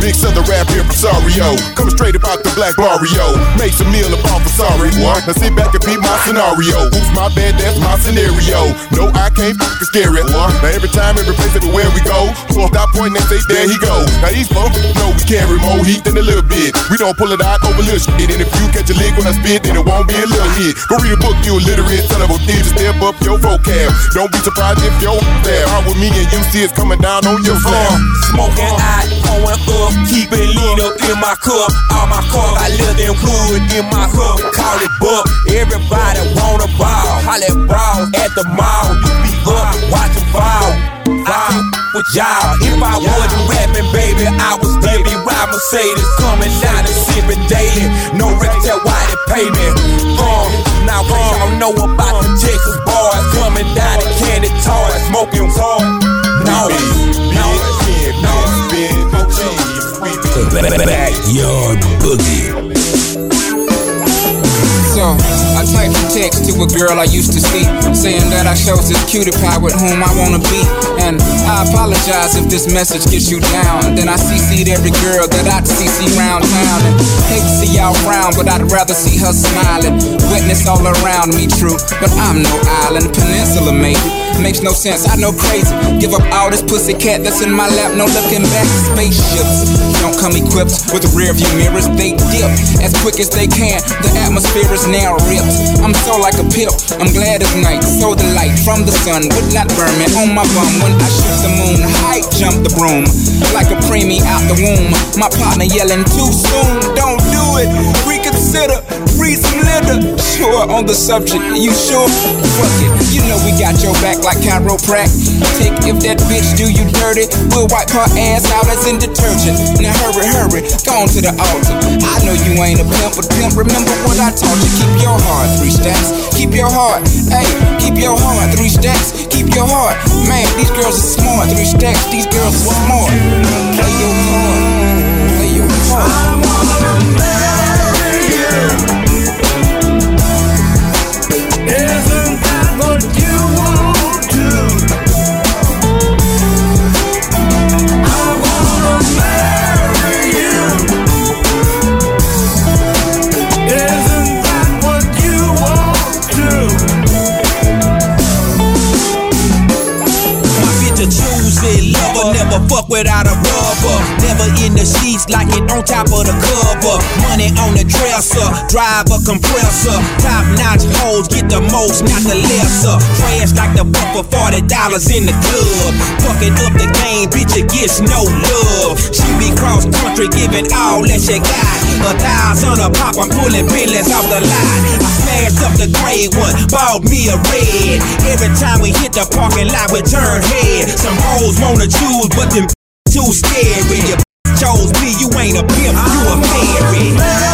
Big southern rap here from Sario. Coming straight about the black barrio. Make some meal about for sorry one. Now sit back and be my scenario. Oops, my bad, that's my scenario. No, I can't fucking scare it. Now every time, every place, everywhere we go, we'll stop pointing and say, there he go. Now these folks know we carry more heat than a little bit. We don't pull it out over little shit. And if you catch a lick when I spit, then it won't be a little hit. Go read a book, you illiterate son of a thief. To step up your vocab. Don't be surprised if your there. Out with me and you see it's coming down on your uh, slab. Smoking out, going up, keep it lean up in my cup. All my cars, I live in wood in my hood. Call it buck. Everybody wanna ball. Holla at ball at the mall. You be up, watching ball. I with y'all. If I wasn't rapping, baby, I still be ride Mercedes. Coming down and sipping daily. No record tell why they pay me. Uh, now y'all know about the Texas boys coming down to candy toys, smoking hard. No, Backyard Boogie. So I typed a text to a girl I used to see, saying that I chose this cutie pie with whom I wanna be. And I apologize if this message gets you down. Then I CC'd every girl that I'd CC round town. And hate to see y'all frown, but I'd rather see her smiling. Witness all around me, true, but I'm no island, peninsula maybe. Makes no sense, I know crazy. Give up all this pussy cat that's in my lap, no looking back. Spaceships don't come equipped with rear view mirrors, they dip as quick as they can. The atmosphere is now ripped. I'm so like a pimp, I'm glad it's night. So the light from the sun would not burn me on my bum when I shoot the moon. High jump the broom like a preemie out the womb. My partner yelling too soon, don't do it. Reconsider, free some litter. Sure on the subject, you sure? Fuck it, you know we got your back like chiropract. Take if that bitch do you dirty, we'll wipe her ass out as in detergent. Now hurry, hurry, go on to the altar. I know you ain't a pimp, but pimp, remember what I taught you. Keep your heart, three stacks. Keep your heart, hey, keep your heart, three stacks. Keep your heart, man. These girls are smart, three stacks. These girls are smart. Play your heart, play your heart. walk without a Taste like it on top of the cover. Money on the dresser, drive a compressor. Top notch hoes get the most, not the lesser. Trash like the forty dollars in the club. Fucking up the game, bitch, it gets no love. She be cross country, giving all that she got. A thousand a pop, I'm pulling billions off the lot. I smashed up the gray one, bought me a red. Every time we hit the parking lot, we turn head. Some hoes wanna choose, but them too scary. Chose me, you ain't a pimp, you a fairy.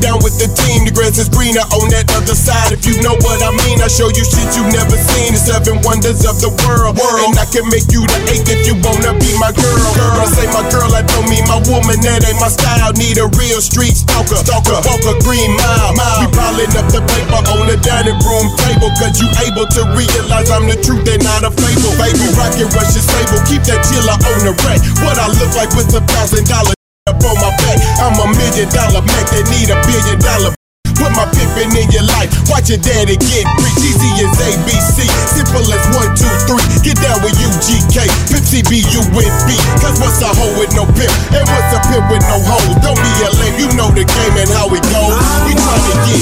Down with the team. The grass is greener on that other side. If you know what I mean, I show you shit you've never seen. The seven wonders of the world. And I can make you the eighth if you wanna be my girl. Girl, I say my girl, I don't mean my woman. That ain't my style. Need a real street stalker. Stalker, walk a green mile. We piling up the paper on the dining room table. Cause you able to realize I'm the truth and not a fable. Baby, rocket rush is stable. Keep that chiller on the rack. What I look like with a thousand dollar up on my back. I'm a million dollar Mac that need a billion dollar. Put my pimpin' in your life. Watch your daddy get rich. Easy as ABC. Simple as one, two, three. Get down with UGK. Pimp CBU with B. Cause what's a hoe with no pimp? And what's a pimp with no hoes? Don't be a lame. You know the game and how it goes. We tryna get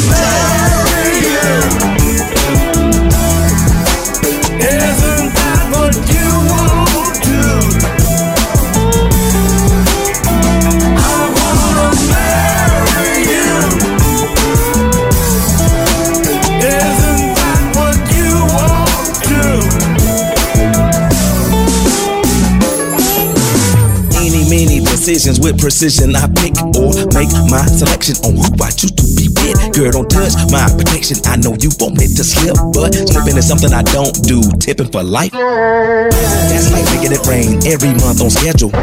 Isn't decisions with precision. I pick or make my selection on who I choose to be with. Girl, don't touch my protection. I know you want it to slip, but slipping is something I don't do. Tipping for life. That's like making it rain every month on schedule.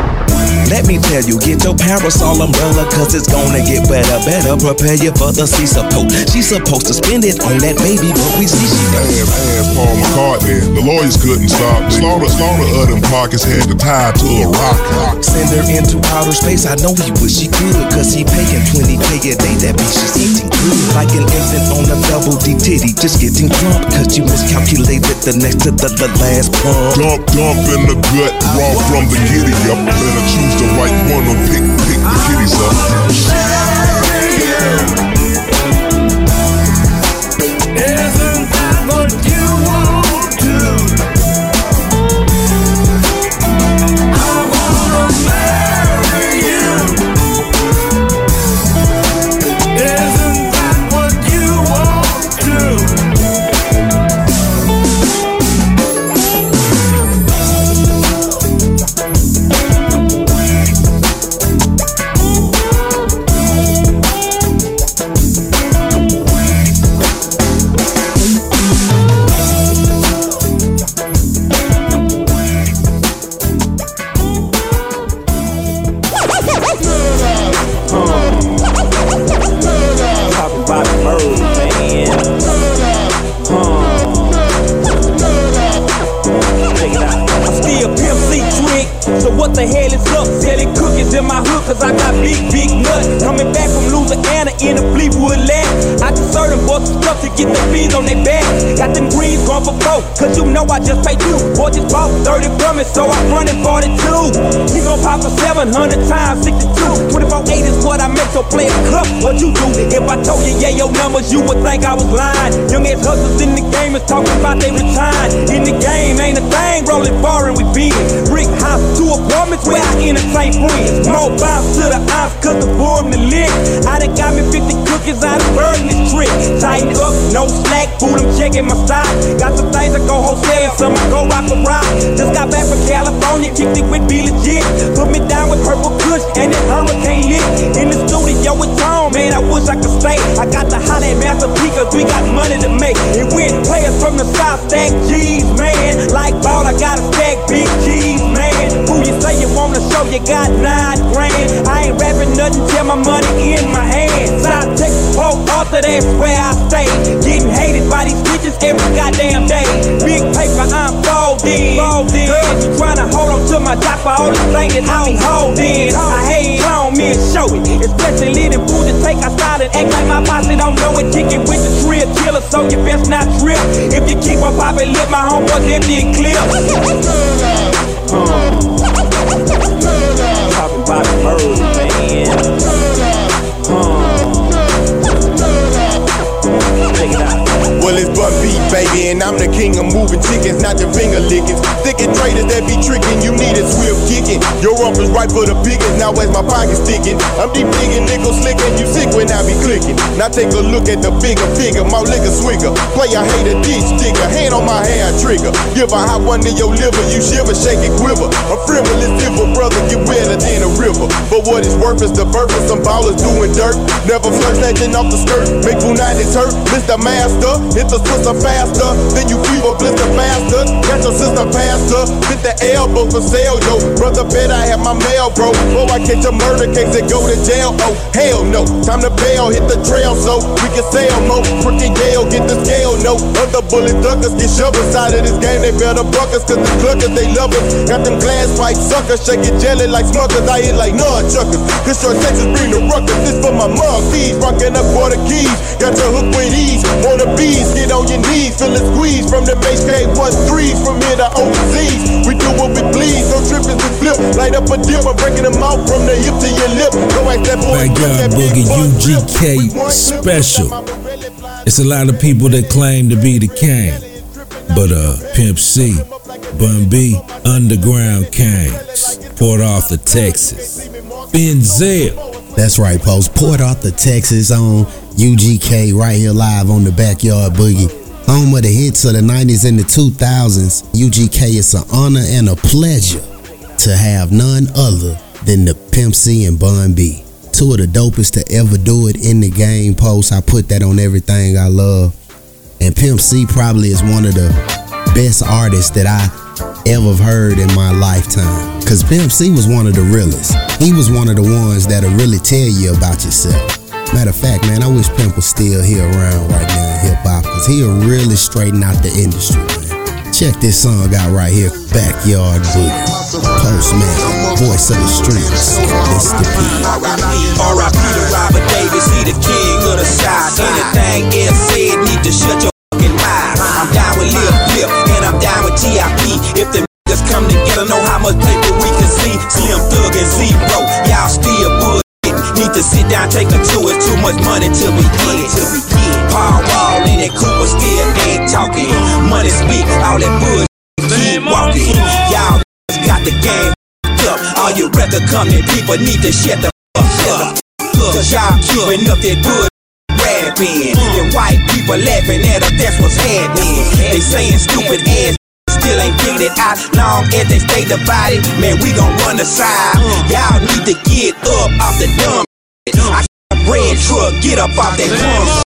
Let me tell you, get your parasol umbrella, cause it's gonna get better, better. Prepare you for the sea support. She's supposed to spend it on that baby, but we see she don't. Ask, ask Paul McCartney. The lawyers couldn't stop. Slaughter, slaughter of them pockets had to tie to a rock. Send her into outer space. I know he wish he could, cause he paying 20k a day. That bitch is eating good. Like an infant on a double D titty, just getting drunk, cause you miscalculated the next to the, the last pump. Dump, dump in the gut, raw from the giddy up. Better choose the right one or pick, pick the kitties up. 35 it, so I run it 42. He gon' pop a 700 times, 62. 24 8 is what I meant, so play a club. What you do? If I told you, yeah, your numbers, you would think I was lying. Young ass hustlers in the game is talking about they retired. In the game, ain't a thing, rolling far and we beat it. Brick house, two apartments where I entertain friends. More bounce to the eyes, cut the board the lick. I done got me 50 cookies, I done burned this trick. Tighten up, no slack, food, I'm checking my style. Got some things that go wholesale, some I go rock a rock. Just got back from California, kicked it with B-Legit. Put me down with Purple Kush and this Hurricane Lit. In the studio with Tom, man, I wish I could stay. I got the holla at Master P, cause we got money to make. And with players from the South, stack G's, man. Like ball, I got a stack big G's. Who you say you wanna show you got nine grand. I ain't rapping nothing till my money in my hand. South Texas, Port Arthur, that's where I stay. Getting hated by these bitches every goddamn day. Big paper, I'm. Folding. Girls, you tryna hold on to my top for all the things that I'm holding. I hate it on me and show it. Especially leading food to take outside and act like my boss they don't know it. Kicking with the drill killer, so you best not trip. If you keep on popping, let my homeboys empty and clear. Talking about the bird, man. Well, it's Bun B, baby, and I'm the king of moving chickens, not the finger lickings. Thinking traders that be tricking, you need a swift kicking. Your is right for the biggest, now as my pocket sticking. I'm deep digging, nickel slicking, you sick when I be clicking. Now take a look at the bigger figure, my liquor swigger. Play a hater, ditch digger, hand on my hair trigger. Give a hot one to your liver, you shiver, shake it, quiver. A frivolous diver, brother, get wetter than a river. But what it's worth is the of some ballers doing dirt. Never flirt, snatching off the skirt, make United hurt. Mr. Master, hit the sister faster, then you fever, blister faster. Got your sister faster. hit the elbow for sale, yo. Brother, bet I have my mail, bro. Before I catch a murder case and go to jail, oh, hell no. Time to bail, hit the trail so we can sail more. Crooked Yale, get the scale, no. Other bullet duckers get shoved inside of this game, they better buck us, cause the cluckers, they love us. Got them glass pipe suckers, shaking jelly like smuckers. I hit like nunchuckers. Cause your Texas bring the ruckus, this for my mug thieves, rocking up quarter keys. Got your hook with ease, wanna bees, get on your knees, feel it squeeze from the base K13s from here to overseas. We do what we please, no tripping we flip. Light up a dip, I'm breaking them out from the hip to your lip. Go that boy. Backyard Boogie UGK special. It's a lot of people that claim to be the king, but uh, Pimp C, Bun B, Underground Kings, Port Arthur, Texas, Benzel. That's right, Post. Port Arthur, Texas on UGK right here live on the Backyard Boogie. Home of the hits of the 90s and the 2000s. UGK is an honor and a pleasure to have none other than the Pimp C and Bun B. Two of the dopest to ever do it in the game, Post. I put that on everything I love. And Pimp C probably is one of the best artists that I ever heard in my lifetime. Cause Pimp C was one of the realest. He was one of the ones that'll really tell you about yourself. Matter of fact, man, I wish Pimp was still here around right now in hip hop, cause he'll really straighten out the industry, man. Check this song out right here, Backyard Boogie. Postman, voice of the streets, Mr. P. R.I.P. to Robert Davis, he the king of the South. Anything else said, need to shut your fucking mouth. I'm down with Lil Flip, and I'm down with T.I.P. If the niggas come together, know how much paper we can see. Slim Thug and Z-Ro, y'all still bullshit. Need to sit down, take a tour. It's too much money to be get. Paul Wall and that Cooper still ain't talking. Money speak, all that bullshit. Keep walking. Y'all got the game up. All you record company people need to shut the fuck up. Cause y'all keeping up that good rapping. And white people laughing at us, that's what's happening. They saying stupid ass still ain't get it out long as they stay divided. Man, we gon' run aside. Y'all need to get up off the dumb. I got a red truck, get up off that drum.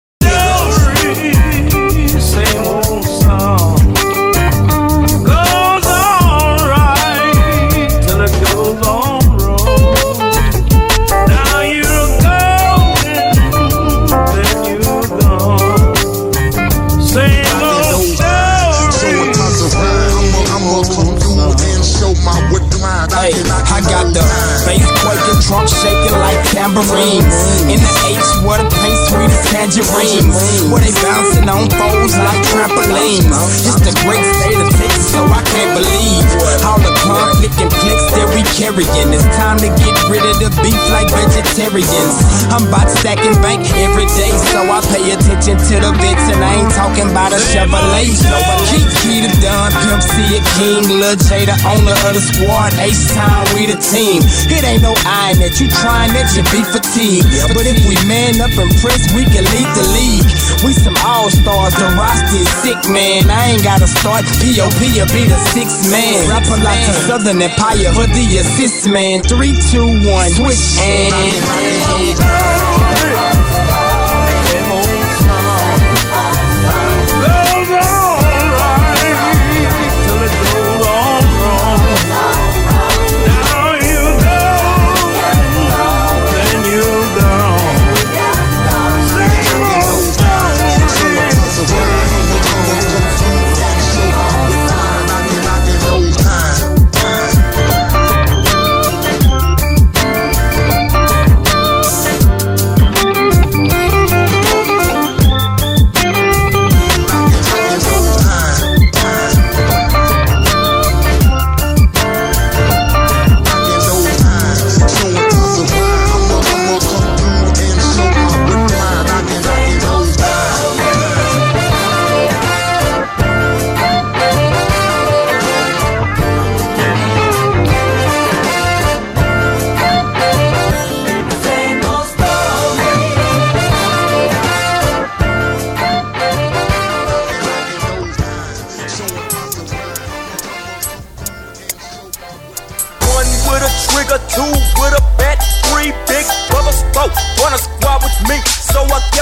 Trunk shaking like tambourines. In the H, what a as tangerines. Where they bouncing on foes like trampolines. It's the great state of Texas, so I can't believe all the conflict and flicks that we carrying. It's time to get rid of the beef like vegetarians. I'm about stacking bank every day, so I pay attention to the bits, and I ain't talking about a Chevrolet. Kiki the Don, Pimp C a King, Lil J the owner of the squad. Ace time, we the team. It ain't no iron that you trying that you be fatigued. But if we man up and press, we can lead the league. We some all stars, the roster is sick, man. I ain't gotta start. POP will be the sixth man. Rapper like the Southern Empire for the assist man. Three, two, one, switch and.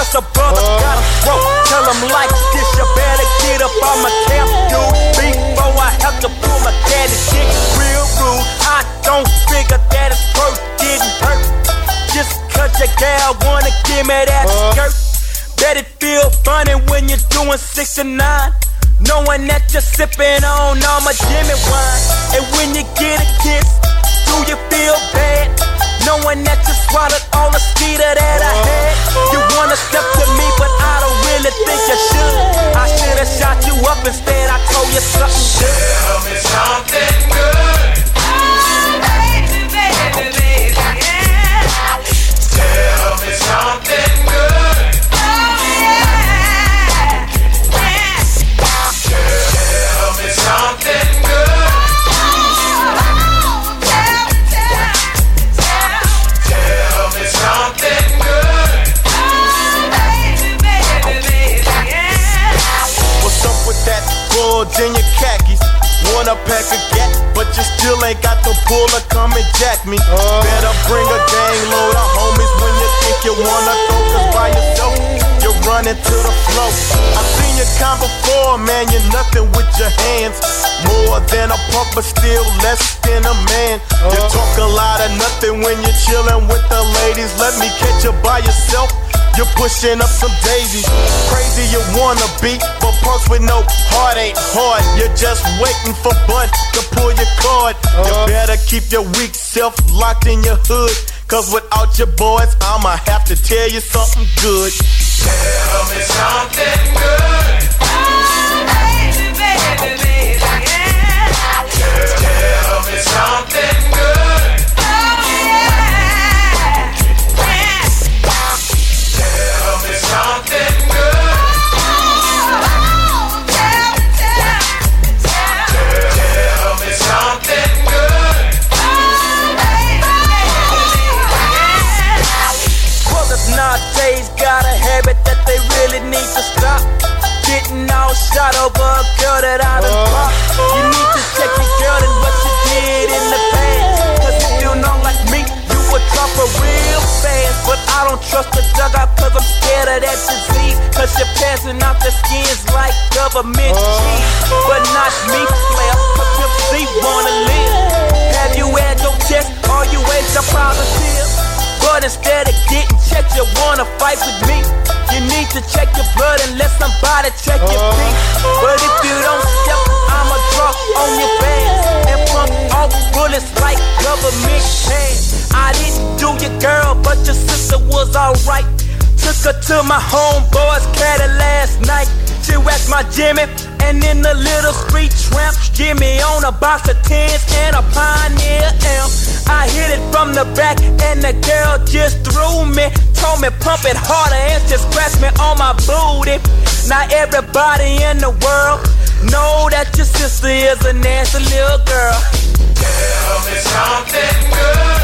Cause a brother uh-huh. got a throat. Tell him like this, you better get up on my camp, dude. Before I have to pull my daddy shit real rude. I don't figure that it's worth getting hurt. Just cause your gal wanna give me that uh-huh. skirt. Bet it feel funny when you're doing six and nine. Knowing that you're sipping on all my Jimmy wine. And when you get a kiss, do you feel bad? Knowing that you swallowed all the skeeter that I had. You wanna step to me, but I don't really think you should. I should've shot you up instead. I told you something. Tell me something good. Still ain't got the pull to come and jack me. Better bring a gang load of homies when you think you wanna throw, cause by yourself, you're running to the flow. I've seen you come before, man, you're nothing with your hands. More than a punk, but still less than a man. You talk a lot of nothing when you're chilling with the ladies. Let me catch you by yourself. You're pushing up some daisies. Crazy you wanna be, punks with no heart ain't hard. You're just waiting for Bud to pull your card. You uh-huh. better keep your weak self locked in your hood. Cause without your boys, I'ma have to tell you something good. Tell me something good. Girl that I done pop. You need to check your girl and what she did in the past. Cause if you know like me, you would drop her real fast. But I don't trust the dugout cause I'm scared of that disease. Cause you're passing out the skins like government uh-huh. cheese. But not me, player. Cause C wanna live. Have you had your test? Are you HR positive? But instead of getting checked, you wanna fight with me. You need to check your blood and let somebody check your oh. feet. But if you don't step, I'ma drop on your fans and pump off bullets like government hands. I didn't do your girl, but your sister was alright. Took her to my homeboy's caddy last night. She whacked my Jimmy and in the little street tramp. Jimmy on a box of tens and a Pioneer amp. I hit it from the back and the girl just threw me. Told me pump it harder and just scratch me on my booty. Now everybody in the world know that your sister is a nasty little girl. Tell me something good.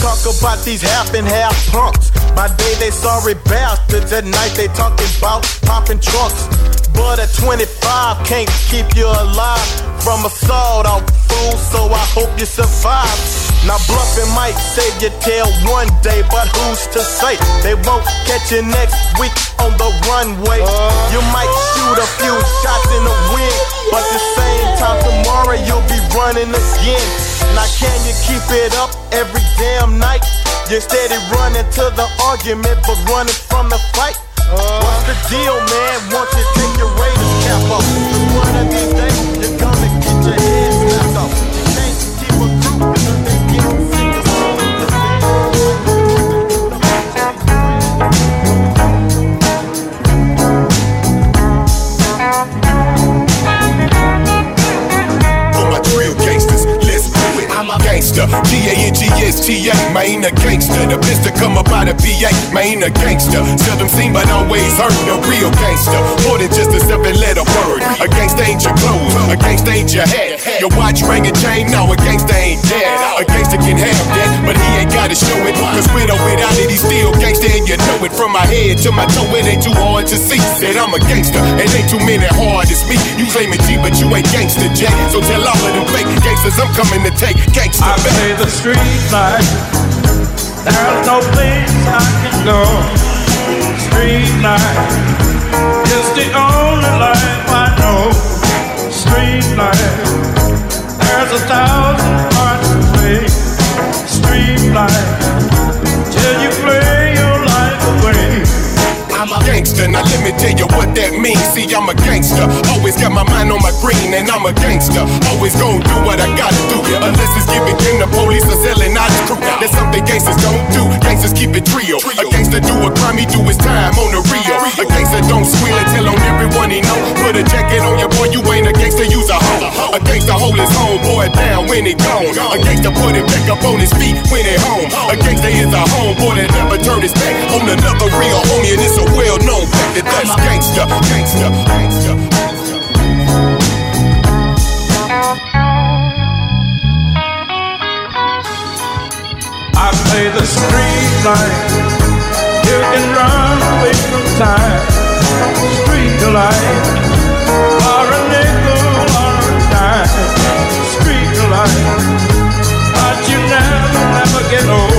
Talk about these half and half punks. By day they sorry bastards, at night they talking about popping trunks. But at 25 can't keep you alive from assault, off fool, so I hope you survive. Now bluffing might save your tail one day, but who's to say they won't catch you next week on the runway? You might shoot a few shots in the wind, but the same time tomorrow you'll be running again. Now can you keep it up every damn night? You're steady running to the argument, but running from the fight. What's the deal, man? Won't you take your Raiders cap off? one of these days gangster. G-A-N-G-S-T-A, man, a gangster. The to come up out of PA, man, a gangster. Seldom seen but always heard, a real gangster. More than just a seven letter word. A gangster ain't your clothes, a gangster ain't your hat. Your watch, ring, and chain, no, a gangster ain't that. A gangster can have that, but he ain't gotta show it. Cause with or without and you know it. From my head to my toe, it ain't too hard to see. Said I'm a gangster, it ain't too many hard. You G, but you ain't gangster, J. So tell all of them fake gangsters I'm coming to take gangster I the street life. There's no place I can go. Street life is the only life I know. Street life. There's a thousand parts to play. Street life. I'm a gangster, now let me tell you what that means. See, I'm a gangster, always got my mind on my green, and I'm a gangster. Always gonna do what I gotta do, unless it's giving game to police or selling out his crew. That's something gangsters don't do. Gangsters keep it real. A gangster do a crime, he do his time on the real. A gangster don't squeal and tell on everyone he know. Put a jacket on your boy, you ain't a gangster, use a hoe. A gangster hold his homeboy down when he gone. A gangster put him back up on his feet when he home. A gangster is a homeboy that never turn his back on another real homie, and it's a well-known fact that that's gangster, gangster, gangster. I play the street life. You can run away from time. Street life. For a nickel or a dime. Street life. But you never, never get old.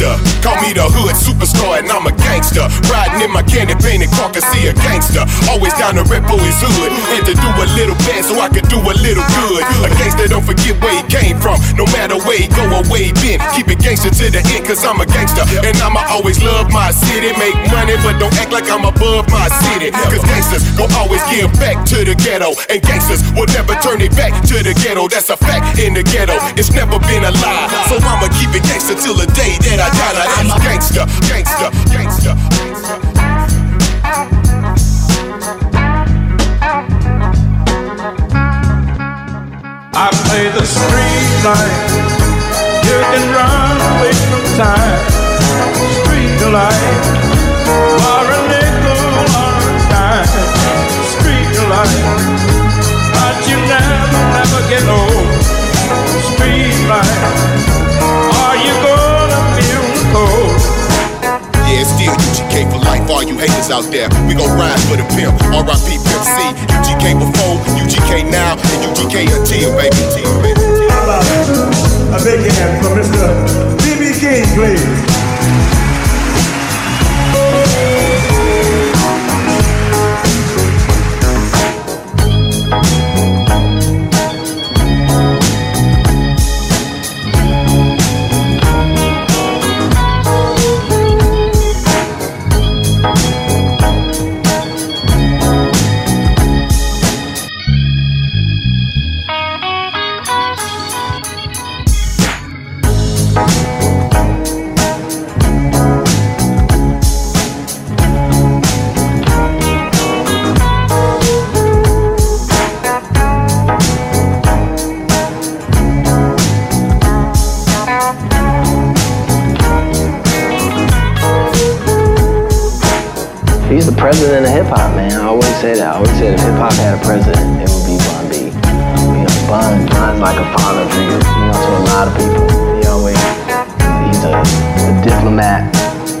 Gangster. Call me the hood superstar, and I'm a gangster. Riding in my candy painted car, can see a gangster. Always down to rep for his hood. And to do a little bad so I could do a little good. A gangster don't forget where he came from. No matter where he go or where he been. Keep it gangster to the end, cause I'm a gangster. And I'ma always love my city. Make money, but don't act like I'm above my city. Cause gangsters will always give back to the ghetto. And gangsters will never turn it back to the ghetto. That's a fact in the ghetto. It's never been a lie. So I'ma keep it gangster till the day that I die. That's gangster, gangster, gangster, gangster. I play the street life. You can run away from time. For a nickel or a dime. Street life. But you never, never get old. UGK for life. All you haters out there, we gon' ride for the pimp. R.I.P. Pimp C. UGK before, UGK now, and UGK until, baby. Until, baby. A big hand for Mr. B.B. King, please. A diplomat,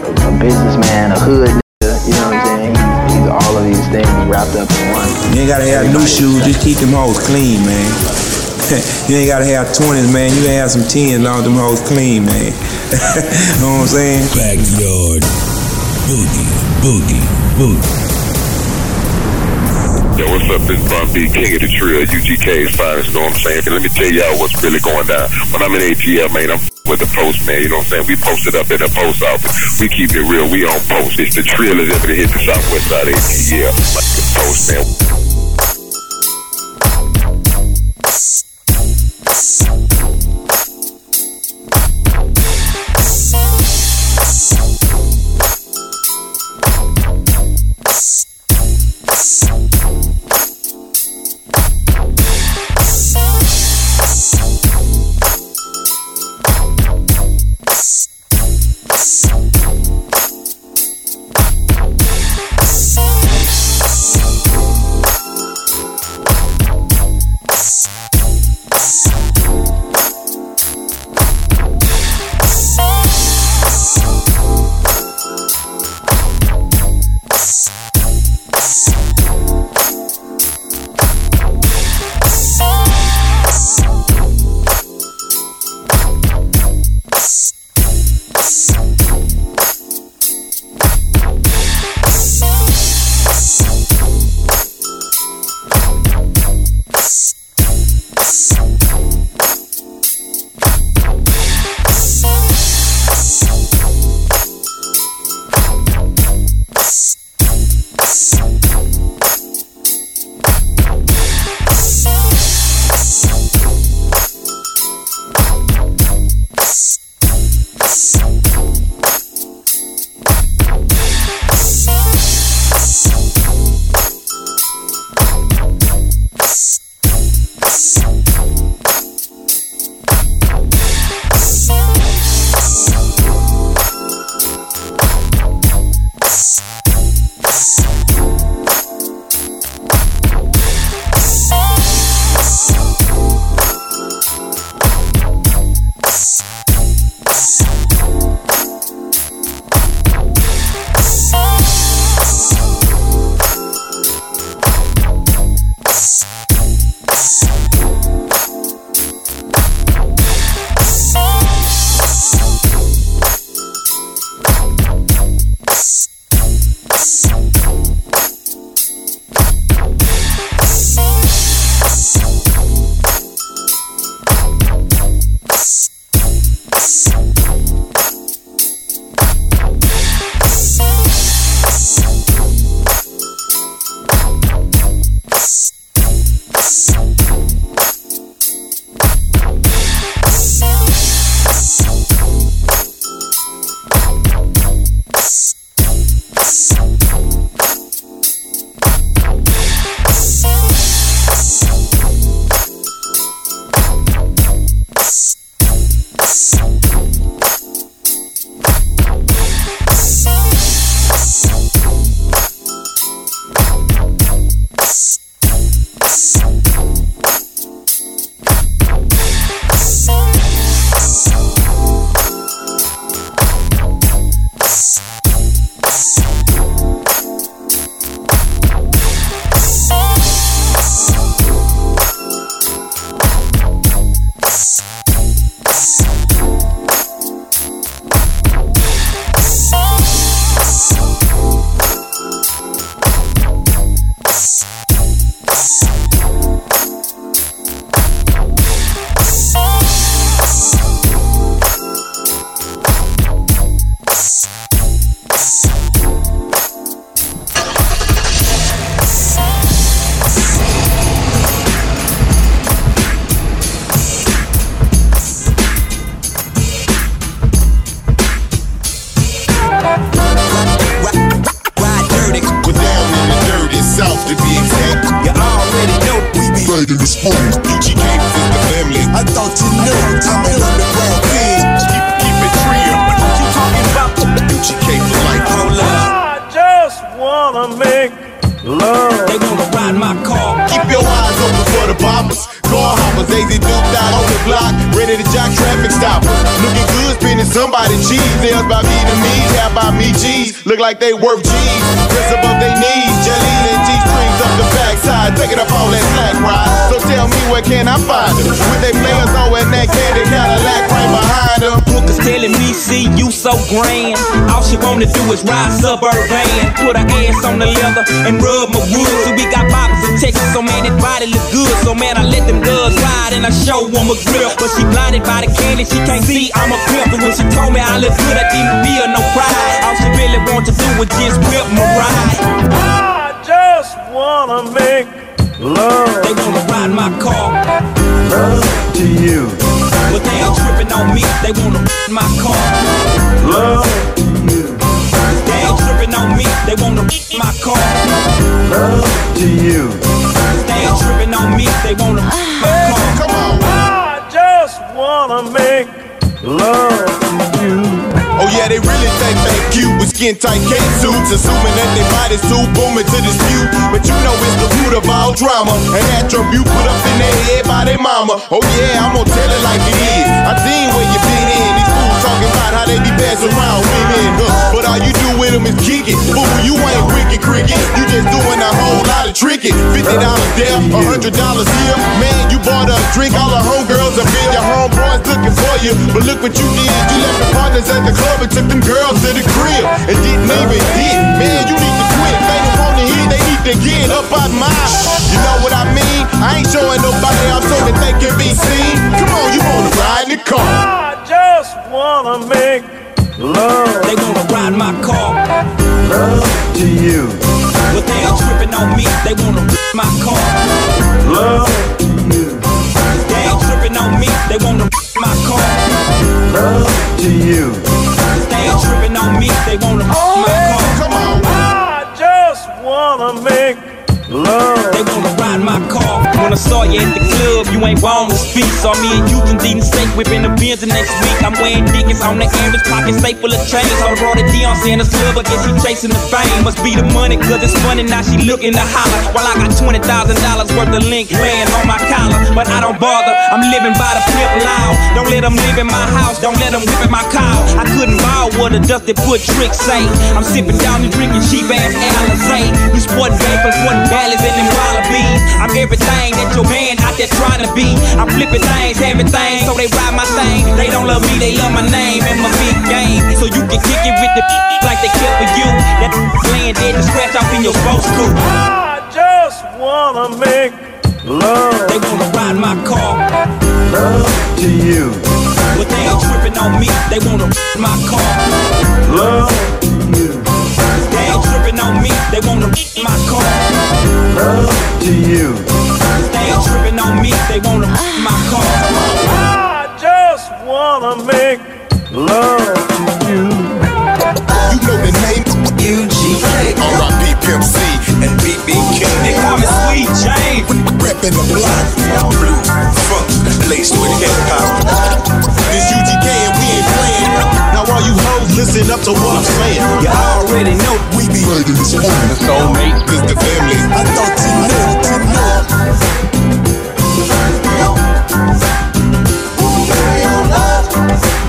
a, a businessman, a hood nigga, you know what I'm saying? He's, he's all of these things wrapped up in one. You ain't gotta have new shoes, just keep them hoes clean, man. you ain't gotta have 20s, man. You can have some 10s, long them hoes clean, man. You know what I'm saying? Backyard boogie, boogie, boogie. Yo, what's up? This Bun B, King of the Trill, UGK's finest, you know what I'm saying? And let me tell y'all what's really going down. When I'm in ATL, man, I'm with the postman, you know what I'm saying? We posted up at the post office. We keep it real, we on post. It's the Trill is ever hit the southwest side ATL. Like the postman. Is ride suburban. Put her ass on the leather and rub my wood. So we got bottles in Texas, so man, it body look good. So man, I let them girls ride and I show them a grip. But she blinded by the candy, she can't see I'm a pimp. And when she told me I look good, I didn't feel no pride. All she really want to do was just whip my ride. I just wanna make love. They wanna ride my car. Love to you. But they ain't tripping on me, they wanna ride my car. Love they wanna ride my car. love to you. They ain't tripping on me, they wanna ride my car. Come on. I just wanna make love to you. Oh yeah, they really think they cute with skin tight K suits, assuming that they bodies too booming to dispute. But you know it's the root of all drama, an attribute put up in their head by their mama. Oh yeah, I'm gonna tell it like it is. I seen where you been in. Talking about how they be passing around women, huh? But all you do with them is kick it. Fool, you ain't wicked cricket. You just doing a whole lot of tricking. Fifty dollars there, a hundred dollars here. Man, you bought a drink, all the homegirls have been your homeboys looking for you. But look what you did. You left the partners at the club and took them girls to the crib and didn't even hit. Man, you need to quit. They don't to hit, they need to get up out mine. You know what I mean? I ain't showing nobody out so that they can be seen. Come on, you wanna ride in the car. Wanna make love. They wanna ride my car. Love to you. But they ain't tripping on me, they wanna my car. Love to you. They ain't tripping on me, they wanna my car. love to you. They ain't tripping on me, they wanna ride my car. Come on. I just wanna make They wanna ride my car. When I saw you at the club, you ain't born to speak. Saw me and you and eating steak whipping the Benz the next week. I'm wearing Dickens on the average pocket, stay full of change. I brought a Dion in the club, I guess he chasing the fame. Must be the money, cause it's funny. Now she looking to holler. While I got $20,000 worth of link playing on my collar. But I don't bother, I'm living by the pimp loud. Don't let them live in my house, don't let them whip in my car. I couldn't buy what a dusty foot trick say. I'm sipping down and drinking cheap ass Alizé. You sporting vapors, sporting ballads and them wallabies. I'm everything that your man out there trying to be. I'm flipping things, everything, so they ride my thing. They don't love me, they love my name and my big game. So you can kick it with the like they care for you. That laying dead to scratch off in your sports coupe. I just wanna make love. They wanna ride my car. Love to you. But they ain't tripping on me, they wanna ride my car. Love to you. They ain't tripping on me, they wanna ride my car. Love to you. They ain't tripping on me, they wanna ride my car. I just wanna make love to you. You know the name UGK, R.I.P. Pimp C, and BB King. They call me Sweet Jane. Reppin' the block, blue, funk, laced with hip hop. This UGK and we ain't playing. Now all you hoes listen up to what I'm saying. You already know we be Murder this woman, the soulmate. this the family. I thought you knew, you knew. Ladies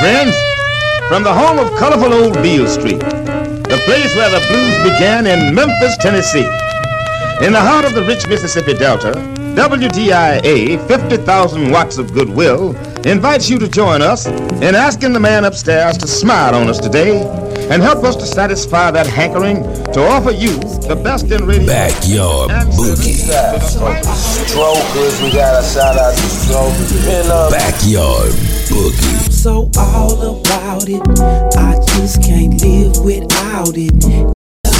friends. From the home of colorful old Beale Street, the place where the blues began in Memphis, Tennessee. In the heart of the rich Mississippi Delta, WDIA 50,000 watts of goodwill invites you to join us in asking the man upstairs to smile on us today and help us to satisfy that hankering to offer you the best in radio. Backyard Boogie. Strokers, we got a shout out to Strokers. Backyard Boogie. so all about it. I just can't live without it.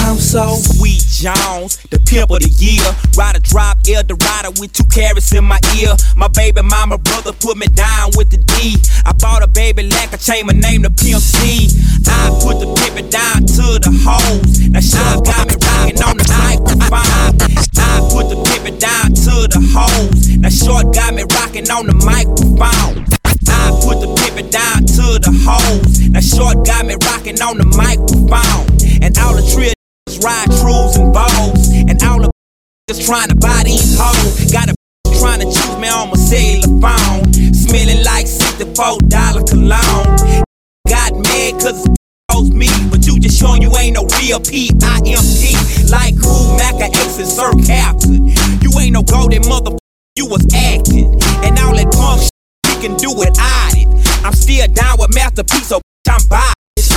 I'm so Sweet Jones, the pimp of the year. Ride a drop, Eldorado with two carats in my ear. My baby mama brother put me down with the D. I bought a baby lack, I changed my name to Pimp C. I put the pimpin' down to the hoes. Now Sean got me rocking on the microphone. I put the pimpin' down to the hoes. Now Short got me rocking on the microphone. I put the pimpin' down to the hoes. Now Short got me rocking on the microphone. And all the trill ride trues and balls. And all the just trying to buy these hoes. Got a trying to choose me on my cellular phone. Smelling like $64 cologne. Got mad cause me, but you just showing you ain't no real P-I-M-P. Like who, Maca Ace and Sir Captain. You ain't no golden motherfucker, you was acting. And all that punk can do without it. I'm still down with Masterpiece, so I'm by.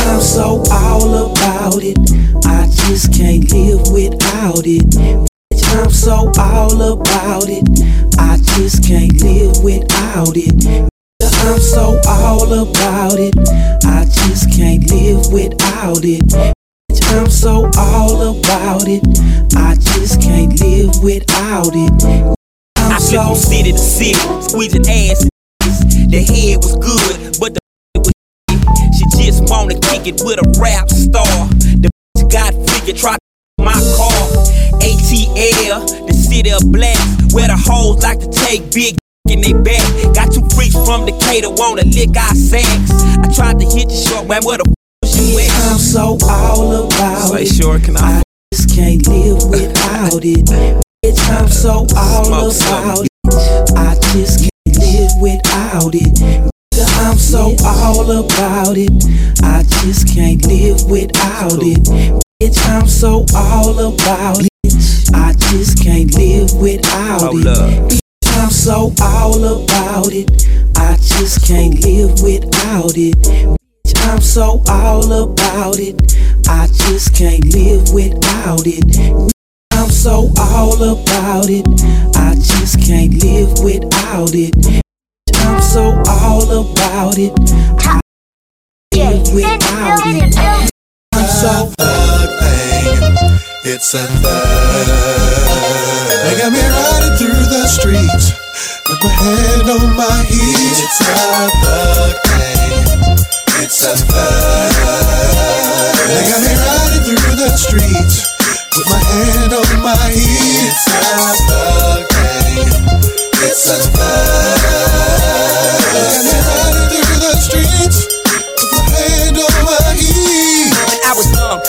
I'm so all about it. I just can't live without it. Bitch, I'm so all about it. I just can't live without it. I'm so all about it. I just can't live without it. Bitch, I'm so all about it. I just can't live without it. I flip from city to city, squeezing ass. The head was good, but the was She just wanna kick it with a rap star. The bitch got figure try to my car. ATL, the city of blacks, where the hoes like to take big in they back. Got two freaks from Decatur, wanna lick our sacks. I tried to hit you short, man, where the f- you at? I'm so all about Say, it. sure, can I? just can't live without it. Bitch, I'm so all about it. Without it. I'm so all about it. I just can't live without it. Bitch, I'm so all about it. I just can't live without it. Bitch, I'm so all about it. I just can't live without it. Bitch, I'm so all about it. I just can't live without it. I'm so all about it. I just can't live without it. I'm so all about it. I live without it. I'm so It's a thug. They got me riding through the streets with my hand on my heat. It's a thug thing. It's a thug. They got me riding through the streets with my hand on my heat. It's a thug thing. It's a thug.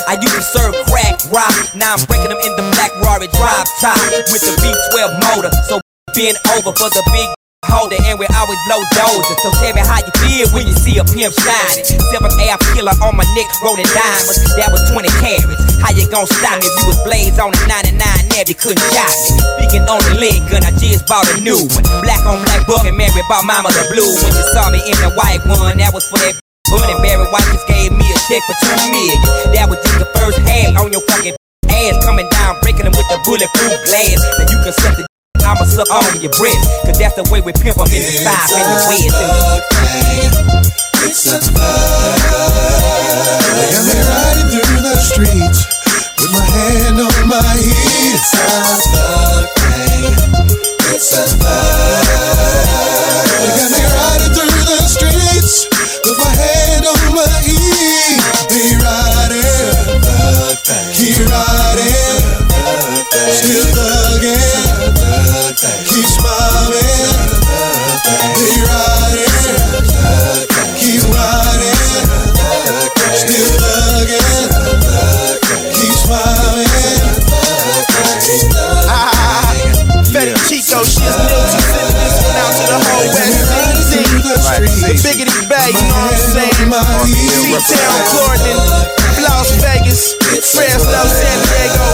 I used to serve crack rock. Now I'm breaking them in the black Rari drive top with the V12 motor. So bend over for the big holder and we always blow dozers. So tell me how you feel when you see a pimp shining. Seven AF killer on my neck rolling diamonds. That was 20 carats. How you gonna stop me if you was blazed on the 99 Never couldn't shot me. Speaking on the leg gun, I just bought a new one. Black on black book and Mary bought mama the blue one. You saw me in the white one, that was for that Bunny Barry White just gave me a check for two million. That was just the first hand on your fucking ass coming down, breaking them with the bulletproof glass. Then you can suck the I'ma suck on your breath, cause that's the way we pimp up in the and the it's a thug. They got me riding through the streets with my hand on my hip. It's a thug thing. It's a thug. They got me riding through the streets with my hand on my. He riding, he riding, still thugging. Keep smiling, he riding, keep riding, still thugging. Keep smiling. Ah, Fetty Chico, she's new to this one out to the whole West DC. Biggity Bay, you know I'm saying? C-Town, Clorton, Las Vegas, Fresno, San Diego,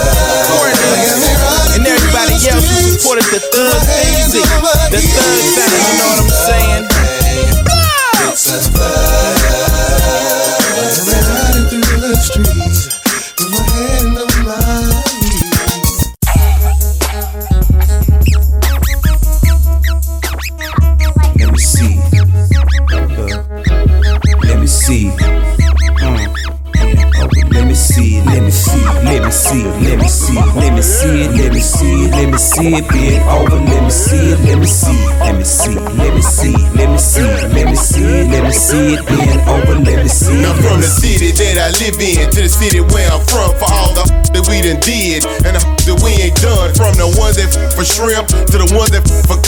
Portland, and everybody else who supported the Thug Easy, the Thug Center, you know what I'm saying? It's See. Let me see. Let me see it. Let me see it. Let me see it. Bend over. Let me see it. Let me see. Let me see. Let me see. Let me see. Let me see it. Let me see it. Bend over. Let me see it. Now from the city that I live in to the city where I'm from, for all the that we done did and the that we ain't done. From the ones that for shrimp to the ones that for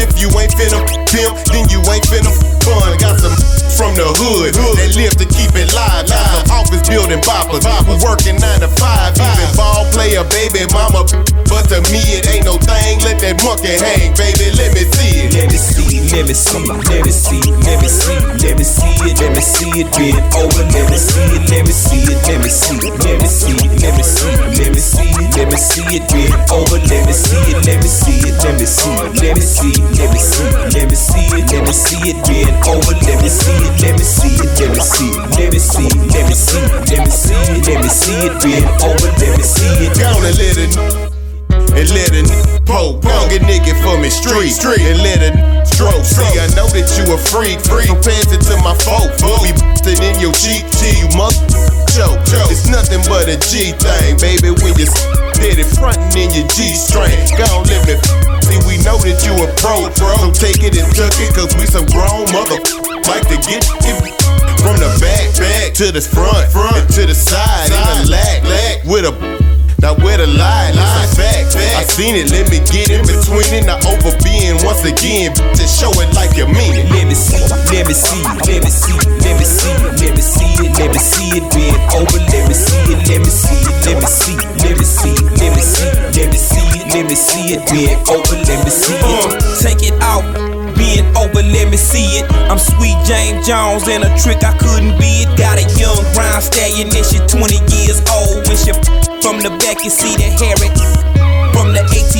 if you ain't finna pimp, then you ain't finna fun. Got some from the hood that live to keep it live. Got some office building boppers who working nine to five. Even ball player, baby mama. But to me it ain't no thing. Let that monkey hang, baby. Let me see it. Let me see, let me see, let me see, let me see, let me see it, let me see it, bend over, let me see it, let me see it, let me see, let me see, let me see, let me see, let me see it, bend over, see it, let me see it, let me see, it, let me see, let me see, let me see it, let me see it, bend over, let me see it, let me see it, let me see, let me see, let me see, let me see it, let me see it, bend over, let me see it. Gonna let it and let a n- poke. Pound get nigga for me street, street and let a n- stroke. See, I know that you a freak, freak. Pass it to my folk. We'll be in your cheek, G, you must choke. It's nothing but a G thing, baby. When you it frontin' in your G string, go on, let me. See, we know that you a pro, bro. So take it and tuck it, cause we some grown mother like to get it from the back, back to the front, front to the side, in the lag, lag with a now where the lie, lie, fact, fact. I seen it, let me get in between it. Not over being once again, to show it like you mean it. Let me see, let me see, let me see, let me see, let me see it, let me see it, bend over, let me see it, let me see it, let me see, let me see, let me see, let me see it, let me see it, bend over, let me see it. Take it out, bend over, let me see it. I'm sweet James Jones and a trick I couldn't be it. Got a young brown stallion and she 20 years old. When she from the back, you see the hair it. From the AT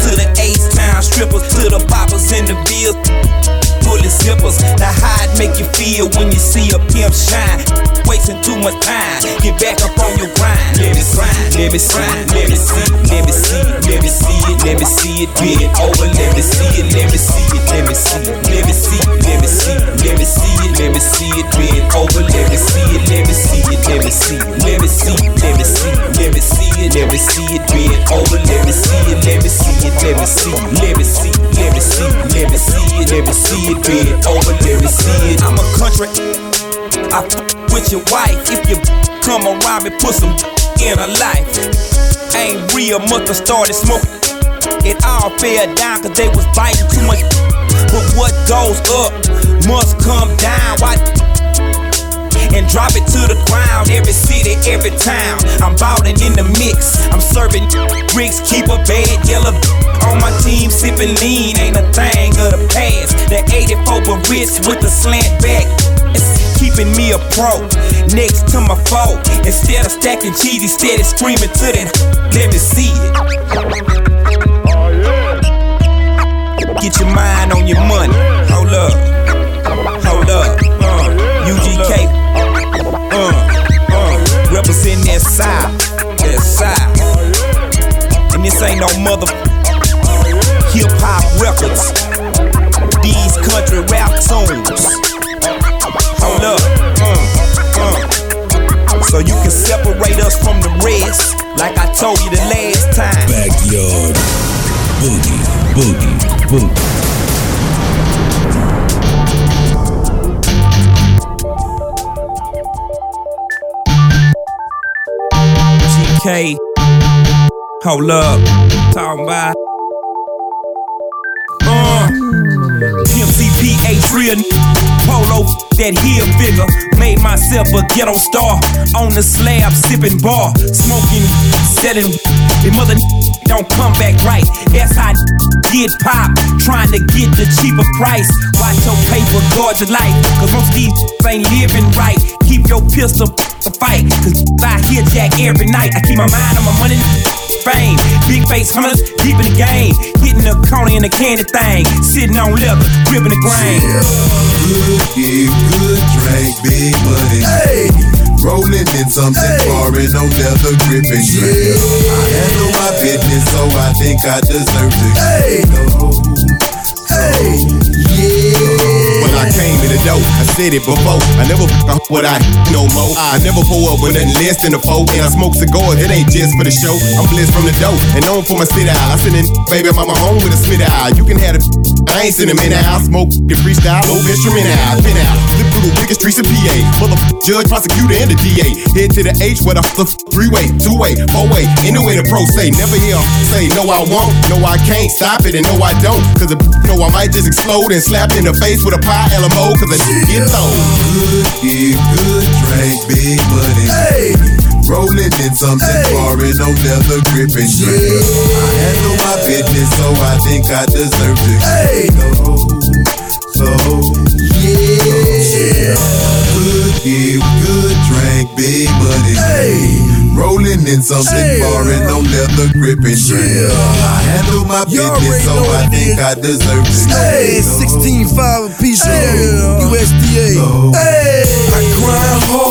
to to the Ace Town strippers, to the poppers in the bills. Bullet zippers, now how it make you feel when you see a pimp shine? Wasting too much time, get back up on your grind. Let me see, let me see, let me see, let me see, let me see it, let me see it, bend over, let me see it, let me see it, let me see let me see, let me see, let me see it, let me see it, bend over, let me see it, let me see it, let me see, let me see, let me see, let me see it, let me see it, bend over, let me see it, let me see it, let me see, let me see, let me see, let me see it, let me see it, over, let me see it. I'm a country. I f- with your wife. If you come around me, put some in her life. Ain't real, must have started smoking. It all fell down cause they was biting too much. But what goes up must come down. Why? And drop it to the ground. Every city, every town. I'm ballin' in the mix. I'm serving bricks, keep a bad yellow on my team, sipping lean. Ain't a thing of the past. The 84 but rich with the slant back. It's keeping me a pro next to my foe. Instead of stacking cheesy, steady screaming to that. Let me see it. Oh, Get your mind on your money. Hold up. Represent that side. That side. And this ain't no mother hip hop records. These country rap tunes. Hold up. Uh, uh. So you can separate us from the rest, like I told you the last time. Backyard boogie, boogie, boogie. GK. Hold up. Talking about. Uh. Pimp CPH real Polo that heel figure. Made myself a ghetto star. On the slab, sipping bar. Smoking, selling. The mother don't come back right. That's how get pop. Trying to get the cheaper price. Watch your paper, guard your life. Cause most these ain't living right. Keep your pistol to fight. Cause I hear Jack every night. I keep my mind on my money. Fame, big face hunters, deep in the game, hitting the corner in the candy thing, sitting on leather, gripping the grain. Yeah. Good give, good drink, big money. Hey. Rolling in something foreign, no leather gripping drink. I handle my business, so I think I deserve to hey. go. Hey, yeah. When I came in the door, I said it before. I never f what I no more. I never pull up with nothing less than a four. And I smoke cigars, it ain't just for the show. I'm blessed from the dough and known for my spit out. I send in baby mama home with a spit out. You can have it. I ain't sending them in the house, smoke, get freestyle, low instrument out, pin out. Flip through the biggest streets of PA. Mother judge, prosecutor, and the DA. Head to the H where the three way, two way, four way. Anyway, the pro say, never hear say, no, I won't, no, I can't stop it, and no, I don't. Cause the know I might just explode and slap in the face with a pie LMO, cause the get thrown. Good good drink, big money. Hey. Rolling in something hey. foreign, no leather gripping drink. I handle my business, so I think I deserve to hey. go. So, yeah. Good give, good drink, big money. Hey. Rolling in something Chill. foreign, no leather gripping drink. I handle my business, so I think I deserve to Hey, 16 5 a piece Chill. USDA. Hey, I grind hard, grind hard, and